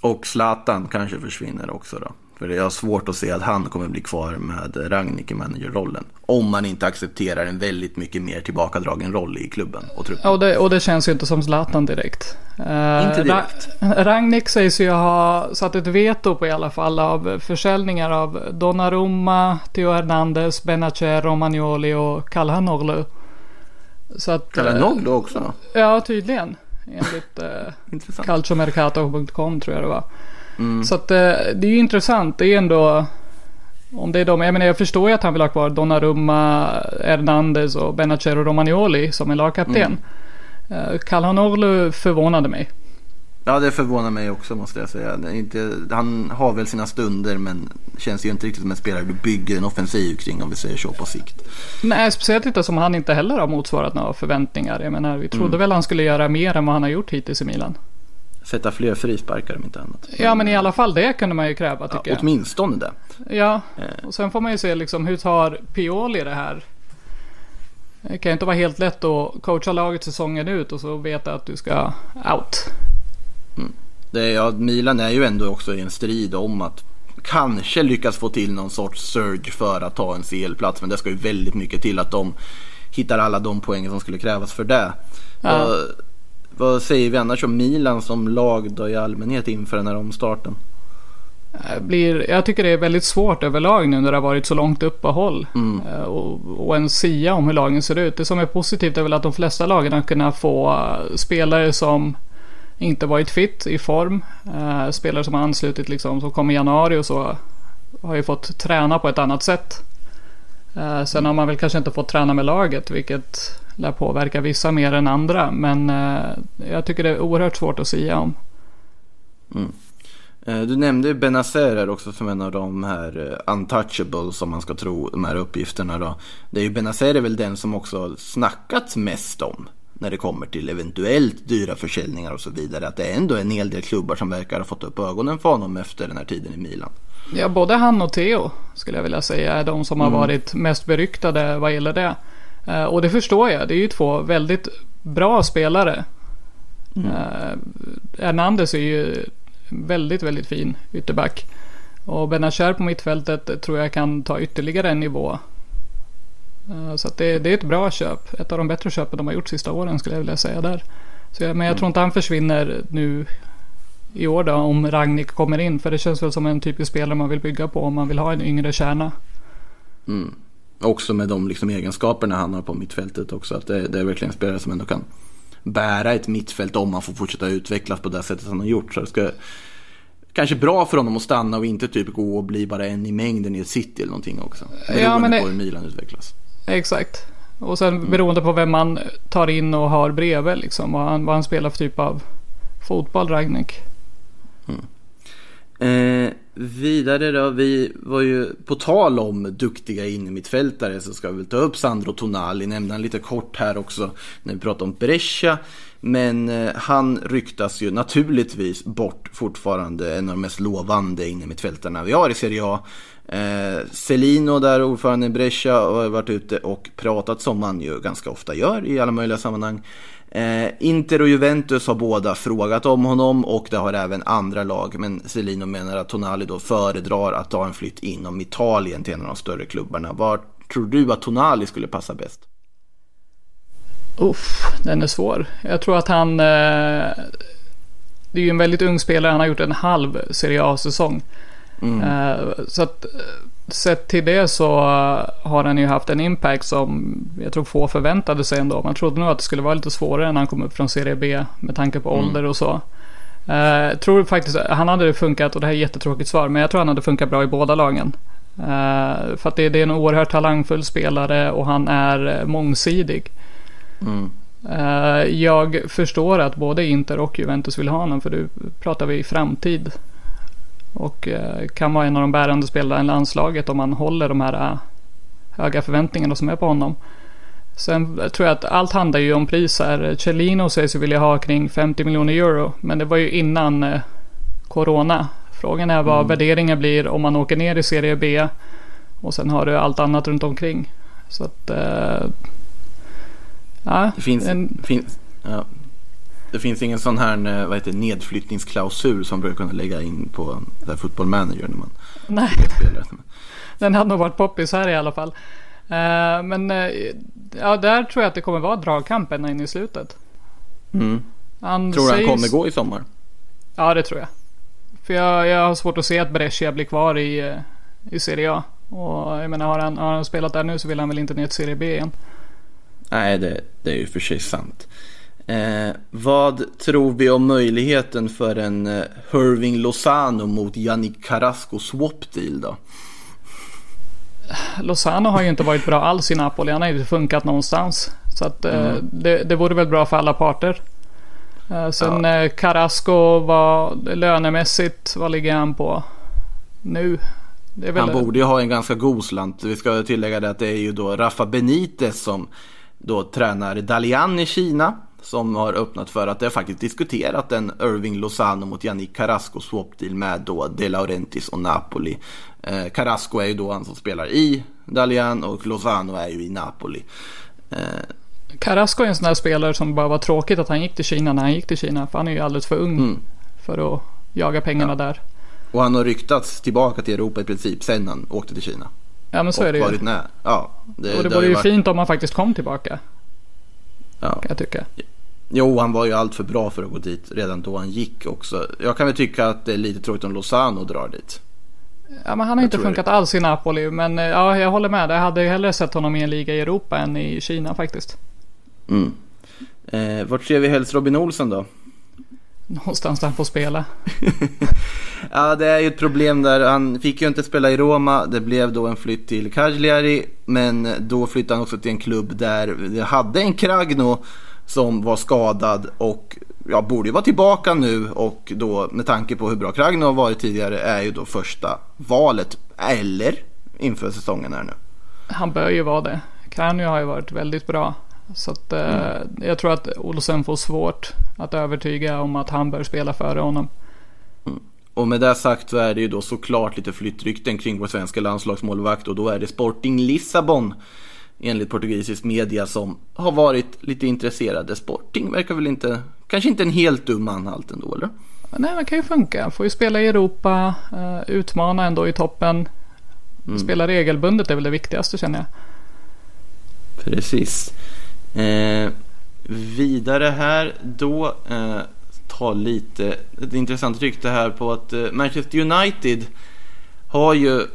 Och Zlatan kanske försvinner också då. För jag har svårt att se att han kommer bli kvar med Ragnik i managerrollen. Om man inte accepterar en väldigt mycket mer tillbakadragen roll i klubben och truppen. Ja, Och det, och det känns ju inte som Zlatan direkt. Eh, Inte direkt. <laughs> Ra- Rangnick sägs ju ha satt ett veto på i alla fall av försäljningar av Donnarumma, Theo Hernandez, Benacer, Romagnoli och Calhanoglu. Så att... eh, också. Ja, tydligen. Enligt eh, <laughs> calciomercato.com tror jag det var. Mm. Så att eh, det är ju intressant. Det är ändå... Om det är de, jag menar jag förstår ju att han vill ha kvar Donnarumma, Hernandez och Benacer och Romagnoli som en lagkapten. Mm. Calhanoglu förvånade mig. Ja, det förvånar mig också måste jag säga. Inte, han har väl sina stunder men känns ju inte riktigt som en spelare du bygger en offensiv kring om vi säger så på sikt. Nej, speciellt inte som han inte heller har motsvarat några förväntningar. Jag menar, vi trodde Mm. väl han skulle göra mer än vad han har gjort hittills i Milan. Sätta fler frisparkar om inte annat. Ja, men i alla fall det kunde man ju kräva tycker Ja, jag. åtminstone det. Ja, Eh. och sen får man ju se liksom hur tar Pioli det här. Det kan ju inte vara helt lätt att coacha laget säsongen ut och så veta att du ska out. Det är, ja, Milan är ju ändå också i en strid om att kanske lyckas få till någon sorts surge för att ta en CL-plats. Men det ska ju väldigt mycket till att de hittar alla de poängen som skulle krävas för det. Ja. Vad, vad säger vi annars om Milan som lag då i allmänhet inför den här omstarten? Det Blir, jag tycker det är väldigt svårt överlag nu när det har varit så långt uppehåll. Eh, Och, och en sia om hur lagen ser ut. Det som är positivt är väl att de flesta lagen har kunnat få eh, spelare som inte varit fit i form. Eh, spelare som har anslutit liksom, som kom i januari och så. Har ju fått träna på ett annat sätt. Eh, sen har man väl kanske inte fått träna med laget, vilket lär påverka vissa mer än andra. Men eh, jag tycker det är oerhört svårt att sia om. Mm. Eh, du nämnde ju Benazer här också som en av de här eh, untouchables som man ska tro de här uppgifterna då. Det är ju Benazer är väl den som också snackats mest om när det kommer till eventuellt dyra försäljningar och så vidare. Att det är ändå en hel del klubbar som verkar ha fått upp ögonen för honom efter den här tiden i Milan. Ja, både han och Theo skulle jag vilja säga är de som har Mm. varit mest beryktade vad gäller det. Eh, Och det förstår jag. Det är ju två väldigt bra spelare. Mm. Eh, Hernandez är ju väldigt, väldigt fin ytterback. Och Benazer på mittfältet tror jag kan ta ytterligare en nivå. Eh, Så det, det är ett bra köp. Ett av de bättre köpen de har gjort sista åren skulle jag vilja säga där. Så jag, men jag tror inte han försvinner nu i år då om Ragnik kommer in. För det känns väl som en typisk spelare man vill bygga på om man vill ha en yngre kärna. Också med de liksom egenskaperna han har på mittfältet också. Att det, det är verkligen en spelare som ändå kan bära ett mittfält om han får fortsätta utvecklas på det sättet han har gjort. Så det ska kanske bra för honom att stanna och inte typ gå och bli bara en i mängden i ett city eller någonting också. Beroende men det- på hur Milan utvecklas. Exakt. Och sen beroende på vem man tar in och har bredvid liksom. Vad han, vad han spelar för typ av fotboll Ragnik. Eh, vidare då, vi var ju på tal om duktiga innermittfältare så ska vi väl ta upp Sandro Tonali, nämnde han lite kort här också när vi pratade om Brescia. Men eh, han ryktas ju naturligtvis bort fortfarande en av de mest lovande innermittfältarna vi har i Serie A. Eh, Celino där, ordförande i Brescia, har varit ute och pratat som man ju ganska ofta gör i alla möjliga sammanhang. Eh, Inter och Juventus har båda frågat om honom och det har även andra lag. Men Celino menar att Tonali då föredrar att ta en flytt inom Italien till en av de större klubbarna. Var tror du att Tonali skulle passa bäst? Uff, den är svår. Jag tror att han... Eh, det är ju en väldigt ung spelare. Han har gjort en halv Serie A-säsong. Eh, så att eh, sett till det så eh, har han ju haft en impact som jag tror få förväntade sig ändå. Man trodde nog att det skulle vara lite svårare när han kom upp från Serie B med tanke på ålder och så. Jag tror faktiskt han hade funkat, och det här är jättetråkigt svar, men jag tror han hade funkat bra i båda lagen. Eh, För att det det är en oerhört talangfull spelare och han är mångsidig. Eh, Jag förstår att både Inter och Juventus vill ha honom för nu pratar vi framtid. Och eh, kan vara en av de bärande spelarna i landslaget om man håller de här eh, höga förväntningarna som är på honom. Sen tror jag att allt handlar ju om pris här. Cellino sägs ju vilja ha kring 50 miljoner euro. Men det var ju innan eh, Corona. Frågan är vad värderingen blir om man åker ner i Serie B. Och sen har du allt annat runt omkring. Så att... Ja, Det finns, en, finns, ja. Det finns ingen sån här eh, vad heter, nedflyttningsklausul som brukar kunna lägga in på här, football manager när man nej. spelare. Den hade nog varit poppis här i alla fall. Eh, men eh, ja, där tror jag att det kommer vara dragkamp ända in i slutet. Mm. Han Tror du han kommer gå i sommar? Ja, det tror jag. För jag, jag har svårt att se att Brescia blir kvar i, i Serie A. Och jag menar, har han, har han spelat där nu så vill han väl inte ner till Serie B igen. Nej, det, det är ju för sig sant. Eh, vad tror vi om möjligheten för en eh, Irving Lozano mot Yannick Carrasco swap deal då? <sighs> Lozano har ju inte varit bra alls i Napoli. Han har ju inte funkat någonstans. Så att eh, det, det vore väl bra för alla parter. Eh, sen eh, Carrasco, vad, lönemässigt, vad ligger han på nu? Väl, Han borde ju ha en ganska god slant. Vi ska tillägga det att det är ju då Rafa Benitez som då tränar Dalian i Kina. Som har öppnat för att det faktiskt diskuterat en Irving Lozano mot Yannick Carrasco swap deal med då De Laurentiis och Napoli. Eh, Carrasco är ju då han som spelar i Dalian och Lozano är ju i Napoli. Eh, Carrasco är en sån där spelare som bara var tråkigt att han gick till Kina när han gick till Kina. För han är ju alldeles för ung Mm. för att jaga pengarna där. och han har ryktats tillbaka till Europa i princip sen han åkte till Kina. Ja men så och är det ju. varit. Ja, det, Och det har vore ju varit- fint om han faktiskt kom tillbaka. Ja. Kan jag tycka. Jo, han var ju allt för bra för att gå dit redan då han gick också. Jag kan väl tycka att det är lite tråkigt om Lozano drar dit. Ja men han har inte tror funkat alls i Napoli. Men eh, ja, jag håller med. Jag hade ju hellre sett honom i en liga i Europa än i Kina faktiskt. Mm. Eh, vart ser vi helst Robin Olsen då? Någonstans där han får spela. <laughs> Ja, det är ju ett problem där. Han fick ju inte spela i Roma. Det blev då en flytt till Cagliari. Men då flyttade han också till en klubb där det hade en Kragno som var skadad och ja, borde ju vara tillbaka nu. Och då med tanke på hur bra Kragno har varit tidigare är ju då första valet. Eller inför säsongen här nu. Han bör ju vara det. Kranjo har ju varit väldigt bra. Så att, eh, jag tror att Olsen får svårt att övertyga om att han bör spela före honom. Och med det sagt så är det ju då såklart lite flyttrykten kring vår svenska landslagsmålvakt och då är det Sporting Lissabon enligt portugisisk media som har varit lite intresserade. Sporting verkar väl inte, kanske inte en helt dum anhalt ändå eller? Nej, det kan ju funka. Får ju spela i Europa, eh, utmana ändå i toppen. Spela regelbundet är väl det viktigaste känner jag. Precis. Eh, vidare här då eh, ta lite ett intressant rykte här på att eh, Manchester United har ju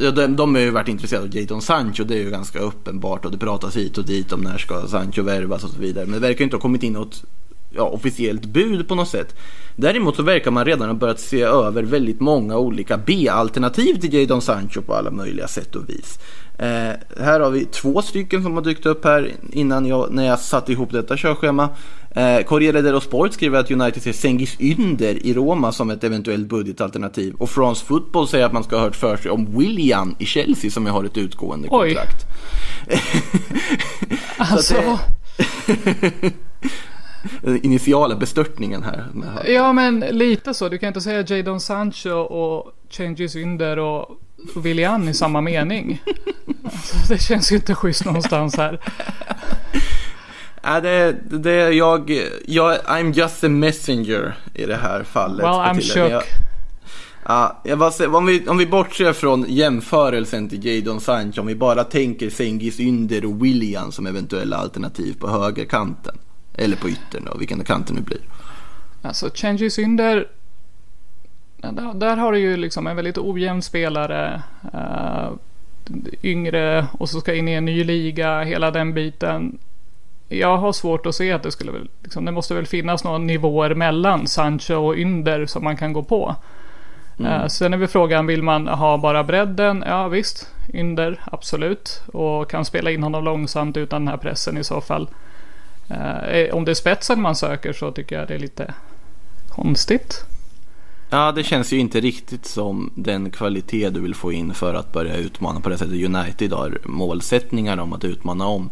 Ja, de, de har ju varit intresserade av Jadon Sancho, det är ju ganska uppenbart och det pratas hit och dit om när ska Sancho värvas och så vidare. Men det verkar inte ha kommit in något ja, officiellt bud på något sätt. Däremot så verkar man redan ha börjat se över väldigt många olika B-alternativ till Jadon Sancho på alla möjliga sätt och vis. Eh, här har vi två stycken som har dykt upp här innan jag, när jag satte ihop detta körschema. Eh, Corriere dello Sport skriver att United ser Sengis Ynder i Roma som ett eventuellt budgetalternativ. Och France Football säger att man ska ha hört för sig om William i Chelsea som jag har ett utgående Oj. kontrakt. <laughs> Alltså, Den <laughs> initiala bestörtningen här. ja men lite så. Du kan inte säga Jadon Sancho och Changes Ynder och Willian i samma mening. Alltså, det känns ju inte schysst någonstans här. Ja, det, det, jag, jag, I'm just a messenger i det här fallet. Well, I'm jag- shook. Ja, jag bara om, vi, om vi bortser från jämförelsen till Jadon Sancho, om vi bara tänker Sengis Ynder och William som eventuella alternativ på högerkanten. Eller på yttern då, vilken kanten nu blir. Alltså Changes Ynder. ja, Där, där har du ju liksom en väldigt ojämn spelare. eh, yngre och så ska in i en ny liga. Hela den biten. Jag har svårt att se att det skulle liksom, det måste väl finnas några nivåer mellan Sancho och Ynder som man kan gå på. Eh, sen är väl frågan, vill man ha bara bredden? Ja visst, Ynder absolut. Och kan spela in honom långsamt utan den här pressen i så fall. Eh, om det är spetsen man söker så tycker jag det är lite konstigt. Ja, det känns ju inte riktigt som den kvalitet du vill få in för att börja utmana på det sättet United har målsättningar om att utmana om.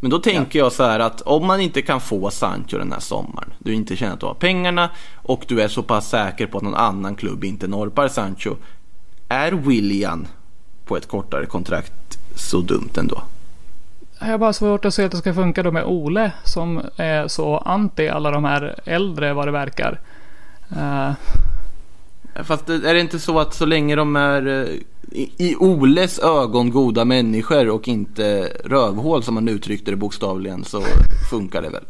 Men då tänker jag så här att om man inte kan få Sancho den här sommaren, du inte känner att du har pengarna och du är så pass säker på att någon annan klubb inte norpar Sancho. Är William på ett kortare kontrakt så dumt ändå? Jag har bara svårt att se att det ska funka då med Ole som är så anti alla de här äldre vad det verkar. Eh, Fast är det inte så att så länge de är eh, i, i Oles ögon goda människor och inte rövhål som man uttryckte det bokstavligen så funkar det väl?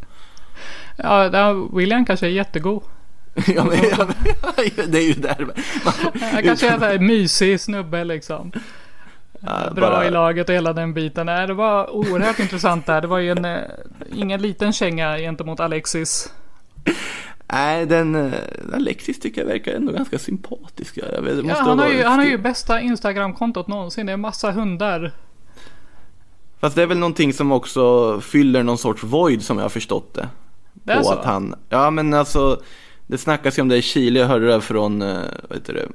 ja, William kanske är jättegod. <laughs> ja, men, ja, men, <laughs> det är ju där. Man, Han kanske är en mysig snubbe liksom. Bra bara- i laget och hela den biten. Nej, det var oerhört <laughs> intressant där. Det var ju en, eh, ingen liten känga gentemot Alexis. Nej, den eh, Alexis tycker jag verkar ändå ganska sympatisk. Jag vet, Ja, han, har ju, han har ju bästa Instagram-kontot någonsin. Det är massa hundar. Fast det är väl någonting som också fyller någon sorts void som jag har förstått det. Det är på så? att han, ja men alltså det snackas ju om det i Chile, jag hörde det från, eh, vad heter det,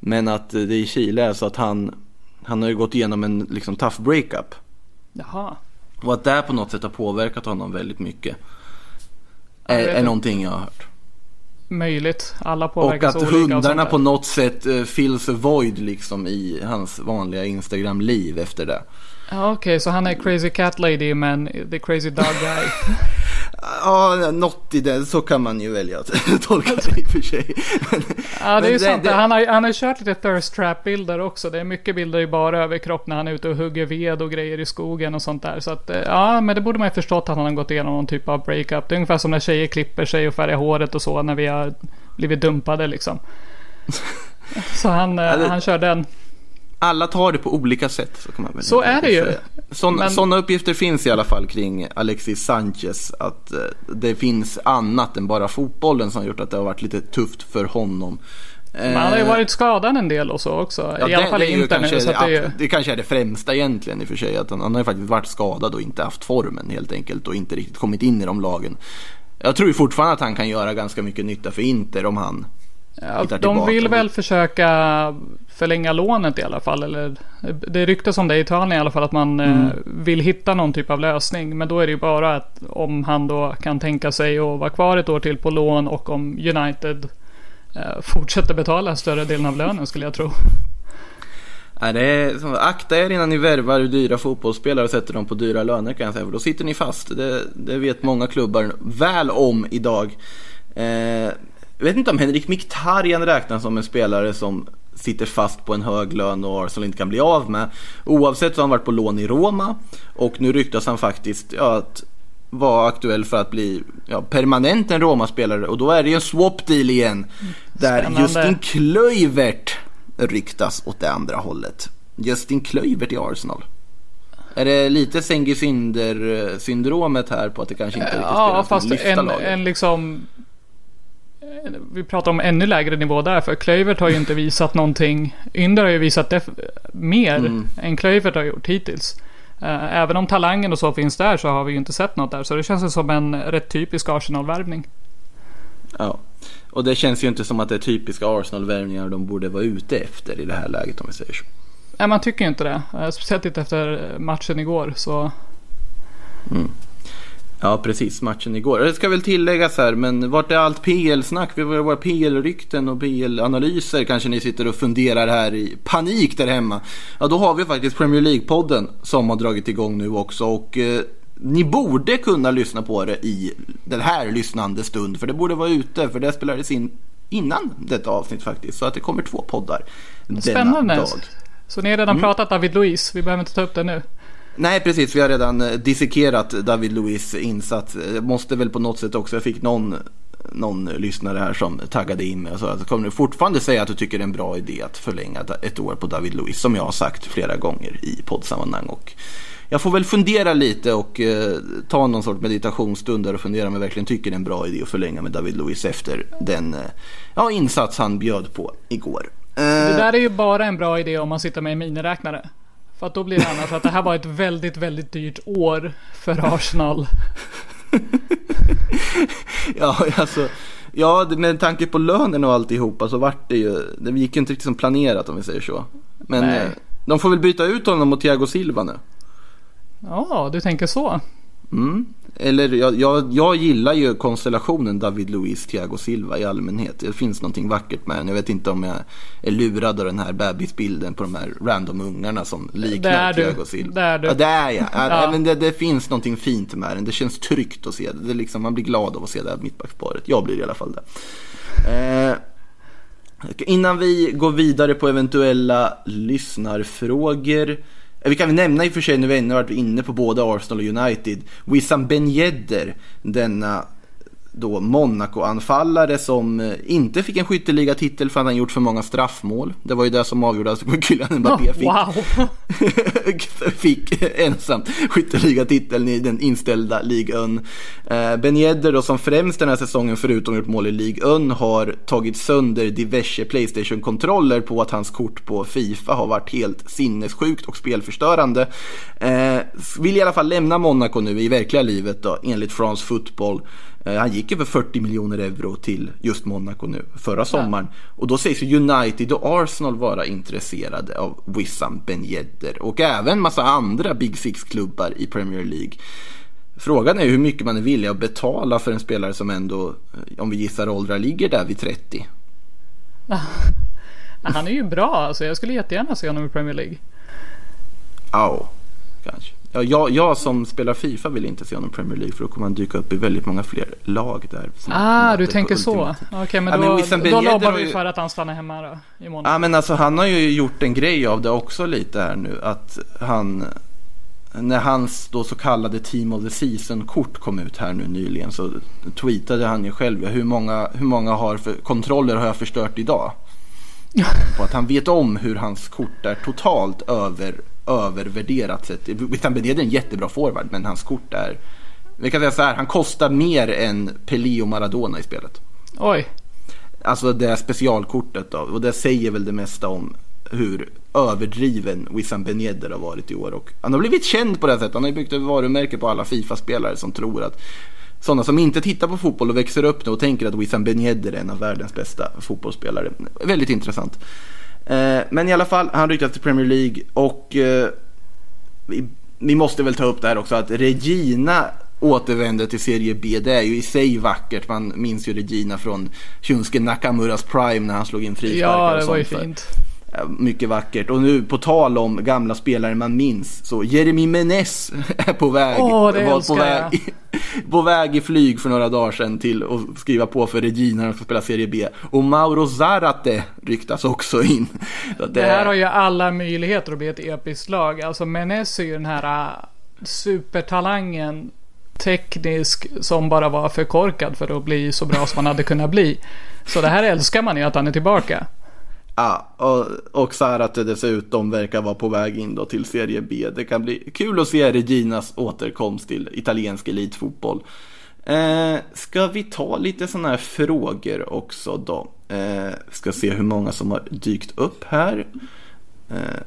men att det i Chile är så att han, han har ju gått igenom en liksom tough breakup. Jaha. Och att det på något sätt har påverkat honom väldigt mycket. Är, är någonting jag har hört. Möjligt. Alla Och påverkas att olika. och sånt hundarna där. på något sätt uh, fills a void liksom i hans vanliga Instagram-liv efter det. Ja, Okej, så han är crazy cat lady men the crazy dog guy. <laughs> Ja, något i det, så kan man ju välja att <laughs> tolka det i och för sig. Men, Ja, det är ju sant. Han, har, han har kört lite thirst trap bilder också. Det är mycket bilder i bara överkropp när han är ute och hugger ved och grejer i skogen och sånt där. Så att, eh, ja, men det borde man ju förstått att han har gått igenom någon typ av breakup. Det är ungefär som när tjejer klipper sig och färgar håret och så när vi har blivit dumpade liksom. <laughs> Så han, eh, det- han kör den. Alla tar det på olika sätt. Så, kan man väl Så är det ju. Sådana, Men- uppgifter finns i alla fall kring Alexis Sanchez. Att eh, det finns annat än bara fotbollen som har gjort att det har varit lite tufft för honom. Men han har ju varit skadad en del och så också. I alla fall inte nu. Så att det är ju... det kanske är det främsta egentligen i och för sig. Att han, han har ju faktiskt varit skadad och inte haft formen helt enkelt och inte riktigt kommit in i de lagen. Jag tror ju fortfarande att han kan göra ganska mycket nytta för Inter om han Ja, de vill väl försöka förlänga lånet i alla fall. Eller, det ryktas om det i Italien i alla fall att man eh, Mm. vill hitta någon typ av lösning. Men då är det ju bara att om han då kan tänka sig att vara kvar ett år till på lån och om United eh, fortsätter betala större delen av lönen skulle jag tro. Nej, det är, som, akta er innan ni värvar dyra fotbollsspelare och sätter dem på dyra löner kan jag säga. För då sitter ni fast. Det, det vet många klubbar väl om idag. Eh, jag vet inte om Henrik Mkhitaryan räknas som en spelare som sitter fast på en hög lön och Arsenal inte kan bli av med. Oavsett så har han varit på lån i Roma och nu ryktas han faktiskt ja, att vara aktuell för att bli ja, permanent en Roma-spelare och då är det ju en swap deal igen. Där Spännande. Justin Kluivert ryktas åt det andra hållet. Justin Kluivert i Arsenal. Är det lite Sengi Synder syndromet här på att det kanske inte riktigt Ja, spelar fast som en, laget? en liksom... eh, Vi pratar om ännu lägre nivå där. För Klövert har ju inte visat någonting. Ynder har ju visat mer Mm. än Klövert har gjort hittills. Eh, Även om talangen och så finns där så har vi ju inte sett något där. Så det känns ju som en rätt typisk Arsenal-värvning. Ja. Och det känns ju inte som att det är typiska Arsenal-värvningar de borde vara ute efter i det här läget om vi säger så. Nej, man tycker ju inte det. Eh, Speciellt inte efter matchen igår. Så Ja, precis. Matchen igår. Det ska väl tilläggas här, men vart är allt PL-snack? Vi har våra PL-rykten och PL-analyser kanske ni sitter och funderar här i panik där hemma. Ja, då har vi faktiskt Premier League-podden som har dragit igång nu också och eh, ni borde kunna lyssna på det i den här lyssnande stund, för det borde vara ute, för det spelades in innan detta avsnitt faktiskt. Så att det kommer två poddar spännande. denna dag. Så ni har redan pratat David Luiz. Vi behöver inte ta upp det nu. Nej precis, vi har redan eh, dissekerat David Luiz insats. Eh, Måste väl på något sätt också, jag fick någon, någon lyssnare här som taggade in mig och sa att kommer du fortfarande säga att du tycker det är en bra idé att förlänga ett år på David Luiz som jag har sagt flera gånger i poddsammanhang. Och jag får väl fundera lite och eh, ta någon sorts meditationsstund där och fundera om jag verkligen tycker det är en bra idé att förlänga med David Luiz efter den eh, ja, insats han bjöd på igår. Eh, Det där är ju bara en bra idé om man sitter med en miniräknare. För att då blir det annars att det här var ett väldigt, väldigt dyrt år för Arsenal. <laughs> Ja, alltså. Ja, med tanke på lönen och alltihopa så vart det ju. Det gick ju inte riktigt som planerat om vi säger så. Men Nej. eh, de får väl byta ut honom mot Thiago Silva nu. Ja, du tänker så. Mm. Eller jag, jag, jag gillar ju konstellationen David Luiz, Thiago Silva i allmänhet. Det finns någonting vackert med den. Jag vet inte om jag är lurad av den här bebisbilden på de här random ungarna som liknar. Thiago Silva. Det är du. Ja, det är jag. Ja. Men det, det finns någonting fint med den. Det känns tryggt att se det. det liksom, man blir glad av att se det här mittbacksparet. Jag blir i alla fall det. Eh, Innan vi går vidare på eventuella lyssnarfrågor. Vi kan väl nämna i och för sig, när vi ännu varit inne på både Arsenal och United. Wissam Ben Yedder, denna då Monaco-anfallare som eh, inte fick en skytteliga-titel för att han gjort för många straffmål. Det var ju det som avgjorde att Kylian Mbappé fick wow! <laughs> fick ensam skytteligatiteln i den inställda Ligue 1. Eh, Ben Yedder då som främst den här säsongen förutom gjort mål i Ligue 1 har tagit sönder diverse Playstation-kontroller på att hans kort på Fifa har varit helt sinnessjukt och spelförstörande. Eh, vill i alla fall lämna Monaco nu i verkliga livet då enligt France Football. Eh, Han gick över 40 miljoner euro till just Monaco nu förra sommaren. Och då sägs ju United och Arsenal vara intresserade av Wissam Ben Yedder. Och även massa andra Big Six-klubbar i Premier League. Frågan är hur mycket man är villig att betala för en spelare som ändå, eh, om vi gissar åldrar, ligger där vid 30. <laughs> Han är ju bra alltså. Jag skulle jättegärna se honom i Premier League. Ja, kanske. Ja, jag, jag som spelar Fifa vill inte se honom i Premier League för då kommer han dyka upp i väldigt många fler lag där. Ah, du tänker så. Okej, men Ja, men då, Wissam Ben då lobbar vi för att han stannar hemma då. I. Ja men alltså han har ju gjort en grej av det också lite här nu att han när hans då så kallade Team of the Season-kort kom ut här nu nyligen så tweetade han ju själv ja, hur många, hur många har för, kontroller har jag förstört idag? <laughs> På att han vet om hur hans kort är totalt över, övervärderat. sett. Wissam är en jättebra forward men hans kort är vi kan säga så här, han kostar mer än Pelé och Maradona i spelet. Oj. Alltså det specialkortet då. Och det säger väl det mesta om hur överdriven Wissam Ben Yedder har varit i år. Och han har blivit känd på det här sättet. Han har byggt ett varumärke på alla Fifa-spelare som tror att sådana som inte tittar på fotboll och växer upp nu och tänker att Wissam Ben Yedder är en av världens bästa fotbollsspelare. Väldigt intressant. Eh, men i alla fall, han ryktas till Premier League och eh, vi, måste väl ta upp det här också att Regina återvänder till Serie B. Det är ju i sig vackert. Man minns ju Regina från Shunsuke Nakamuras prime när han slog in frisparkar Ja, det var ju fint. Ja, Mycket vackert. Och nu på tal om gamla spelare man minns. Så Jeremy Menez <laughs> är på väg. Åh, det var på väg, <laughs> på väg i flyg för några dagar sedan till att skriva på för Regina när de ska spela Serie B. Och Mauro Zarate ryktas också in. <laughs> Att Det här har ju alla möjligheter att bli ett episkt lag. Alltså Menes är ju den här äh, supertalangen teknisk som bara var för korkad för att bli så bra som man hade kunnat bli. Så det här älskar man ju att han är tillbaka. Ja, och, och Zarate dessutom verkar vara på väg in då till Serie B. Det kan bli kul att se Reginas återkomst till italiensk elitfotboll. Eh, ska vi ta lite sådana här frågor också då? Eh, ska se hur många som har dykt upp här. Eh,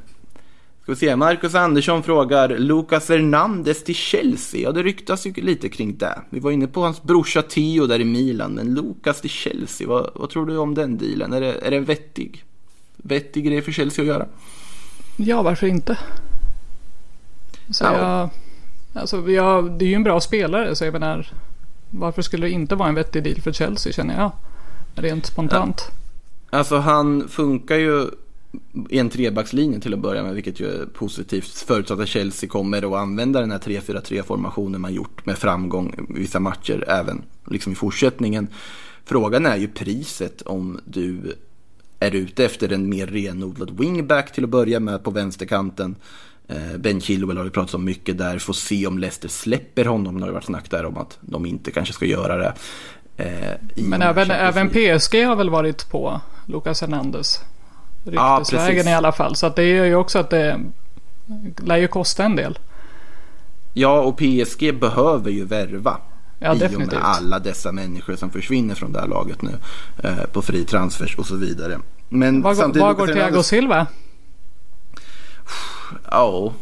ska vi se, Marcus Andersson frågar Lucas Hernandez till Chelsea. Ja, det ryktas ju lite kring det. Vi var inne på hans brorsa Theo där i Milan, men Lucas till Chelsea, vad, vad tror du om den dealen? Är det, är den vettig, vettig grej för Chelsea att göra? Ja, varför inte? Så Ja. jag, alltså, jag, det är ju en bra spelare, så jag menar, varför skulle det inte vara en vettig deal för Chelsea känner jag? Rent spontant. Alltså han funkar ju i en trebackslinje till att börja med, vilket ju är positivt. Förutsatt att Chelsea kommer att använda den här 3-4-3 formationen man gjort med framgång i vissa matcher även liksom i fortsättningen. Frågan är ju priset om du är ute efter en mer renodlad wingback till att börja med på vänsterkanten. Eh, Ben Chilwell har vi pratat om mycket där. Får se om Leicester släpper honom. Det har ju varit snack där om att de inte kanske ska göra det. eh, Men även, även. PSG har väl varit på Lucas Hernandez. Ja, Ryktesvägen precis. i alla fall. Så att det gör ju också att det lär ju kosta en del. Ja, och PSG behöver ju värva. Ja, I och definitivt. med alla dessa människor som försvinner från det här laget nu. Eh, på fri transfers och så vidare. Men Var, samtidigt... var går Thiago Hernandez- Silva? Ja,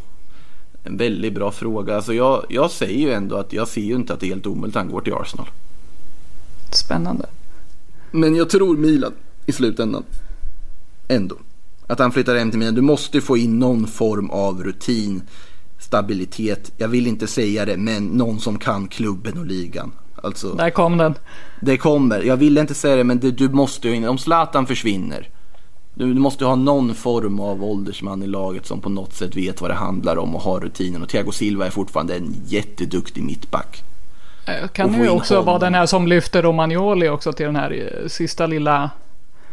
en väldigt bra fråga. Alltså jag, jag säger ju ändå att jag ser ju inte att det är helt omöjligt att han går till Arsenal. Spännande. Men jag tror Milan i slutändan. Ändå. Att han flyttar hem till Milan. Du måste få in någon form av rutin, stabilitet. Jag vill inte säga det, men någon som kan klubben och ligan. Alltså, Där kom den. det kommer. Jag vill inte säga det, men det, du måste ju in. Om Zlatan försvinner. Du, du måste ha någon form av åldersman i laget som på något sätt vet vad det handlar om och har rutinen. Och Thiago Silva är fortfarande en jätteduktig mittback. Eh, Kan ju också honom. vara den här som lyfter Romagnoli också till den här eh, sista lilla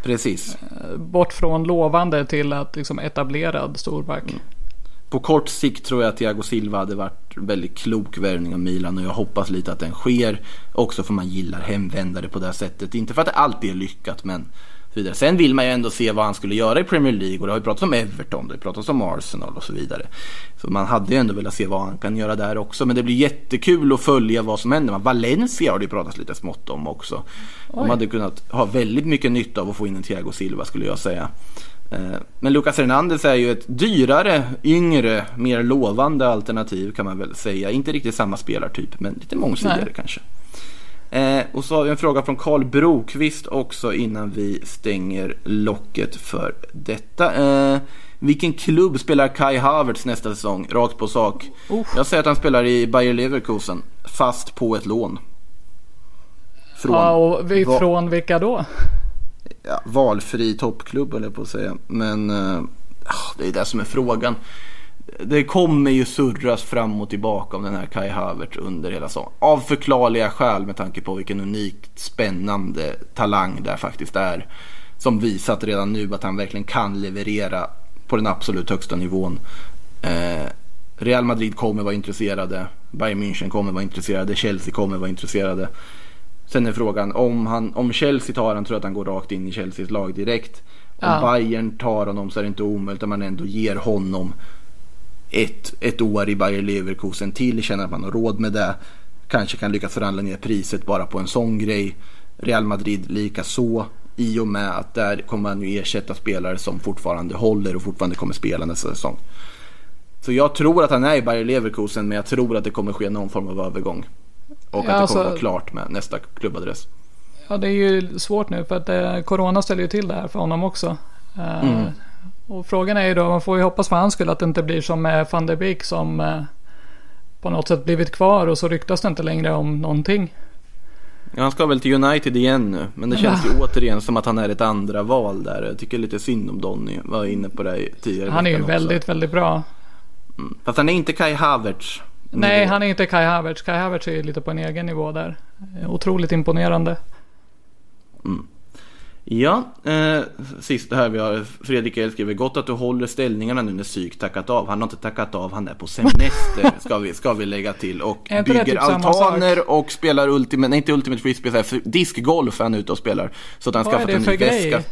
Precis. bort från lovande till att liksom etablerad storback. Mm. På kort sikt tror jag att Thiago Silva hade varit väldigt klok värvning av Milan och jag hoppas lite att den sker. Också för man gillar hemvändare på det här sättet. Inte för att det alltid är lyckat men vidare. Sen vill man ju ändå se vad han skulle göra i Premier League och det har ju pratats om Everton, det har pratats om Arsenal och så vidare. Så man hade ju ändå velat se vad han kan göra där också. Men det blir jättekul att följa vad som händer. Valencia har det ju pratats lite smått om också. De Oj. hade kunnat ha väldigt mycket nytta av att få in en Thiago Silva skulle jag säga. Eh, Men Lucas Hernandez är ju ett dyrare, yngre, mer lovande alternativ kan man väl säga. Inte riktigt samma spelartyp, men lite mångsidigare Nej. kanske. Eh, och så har vi en fråga från Karl Brokvist också innan vi stänger locket för detta. Eh, vilken klubb spelar Kai Havertz nästa säsong? Rakt på sak. Jag säger att han spelar i Bayer Leverkusen, fast på ett lån. Från Ja, och vi, från vilka då? ja, valfri toppklubb eller på att säga. Men eh, ah, det är det som är frågan. Det kommer ju surras fram och tillbaka om den här Kai Havertz under hela säsongen. Av förklarliga skäl med tanke på vilken unikt spännande talang det faktiskt är. Som visat redan nu att han verkligen kan leverera på den absolut högsta nivån. Eh, Real Madrid kommer vara intresserade. Bayern München kommer vara intresserade. Chelsea kommer vara intresserade. Sen är frågan om, han, om Chelsea tar han tror jag att han går rakt in i Chelseas lag direkt. Om Ja. Bayern tar honom så är det inte omöjligt att man ändå ger honom ett, ett år i Bayer Leverkusen till. Känner att man har råd med det. Kanske kan lyckas förhandla ner priset bara på en sån grej. Real Madrid lika så. I och med att där kommer man ju ersätta spelare som fortfarande håller och fortfarande kommer spela nästa säsong. Så jag tror att han är i Bayer Leverkusen men jag tror att det kommer ske någon form av övergång. Och Ja, att det alltså- kommer vara klart med nästa klubbadress. Ja, det är ju svårt nu för att eh, Corona ställer ju till det här för honom också. Eh, Mm. Och frågan är ju då, man får ju hoppas för hans skull att det inte blir som med van der Beek som eh, på något sätt blivit kvar och så ryktas det inte längre om någonting. Ja, han ska väl till United igen nu. Men det känns ju återigen som att han är ett andra val där. Jag tycker lite synd om Donny. Var inne på det tidigare Han är ju veckan också. väldigt, väldigt bra. Fast han är inte Kai Havertz. Nej, han är inte Kai Havertz. Kai Havertz är ju lite på en egen nivå där. Otroligt imponerande. Ja, eh, sist det här vi har Fredrik El skriver Gott att du håller ställningarna nu när psyk tackat av. Han har inte tackat av, han är på semester <laughs> ska vi, ska vi lägga till. Och det bygger typ altaner och spelar Ultimate, nej inte Ultimate Frisbee, så här, diskgolf är han ute och spelar. Så att han Vad skaffat det en ny grej? väska.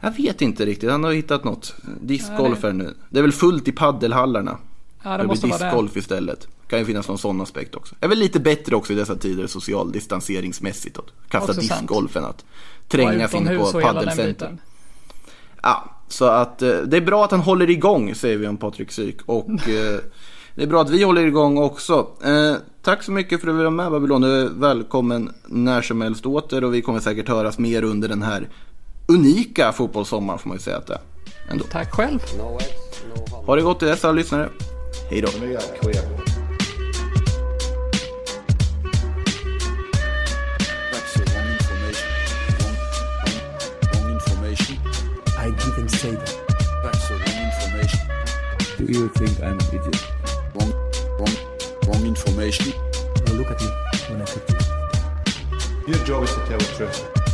Jag vet inte riktigt, han har hittat något. Discgolf är det nu. Det är väl fullt i paddelhallarna. Ja, det Det måste blir vara det. istället. Kan ju finnas någon sån aspekt också. Är väl lite bättre också i dessa tider social distanseringsmässigt. Att kasta Också sant. än att trängas utomhus på paddelcenter. Ja, så att eh, det är bra att han håller igång säger vi om Patrik Syk. Och <laughs> eh, det är bra att vi håller igång också. Eh, tack så mycket för att du var med Babylon. Du är välkommen när som helst åter. Och vi kommer säkert höras mer under den här unika fotbollssommaren får man ju säga att det är. Ändå. Tack själv. Ha det gott till dess alla lyssnare. Hej då. Didn't say. That's the wrong information. Do you think I'm an idiot? Wrong, wrong, wrong information. Now look at me when I talk you. Your job is to tell the truth.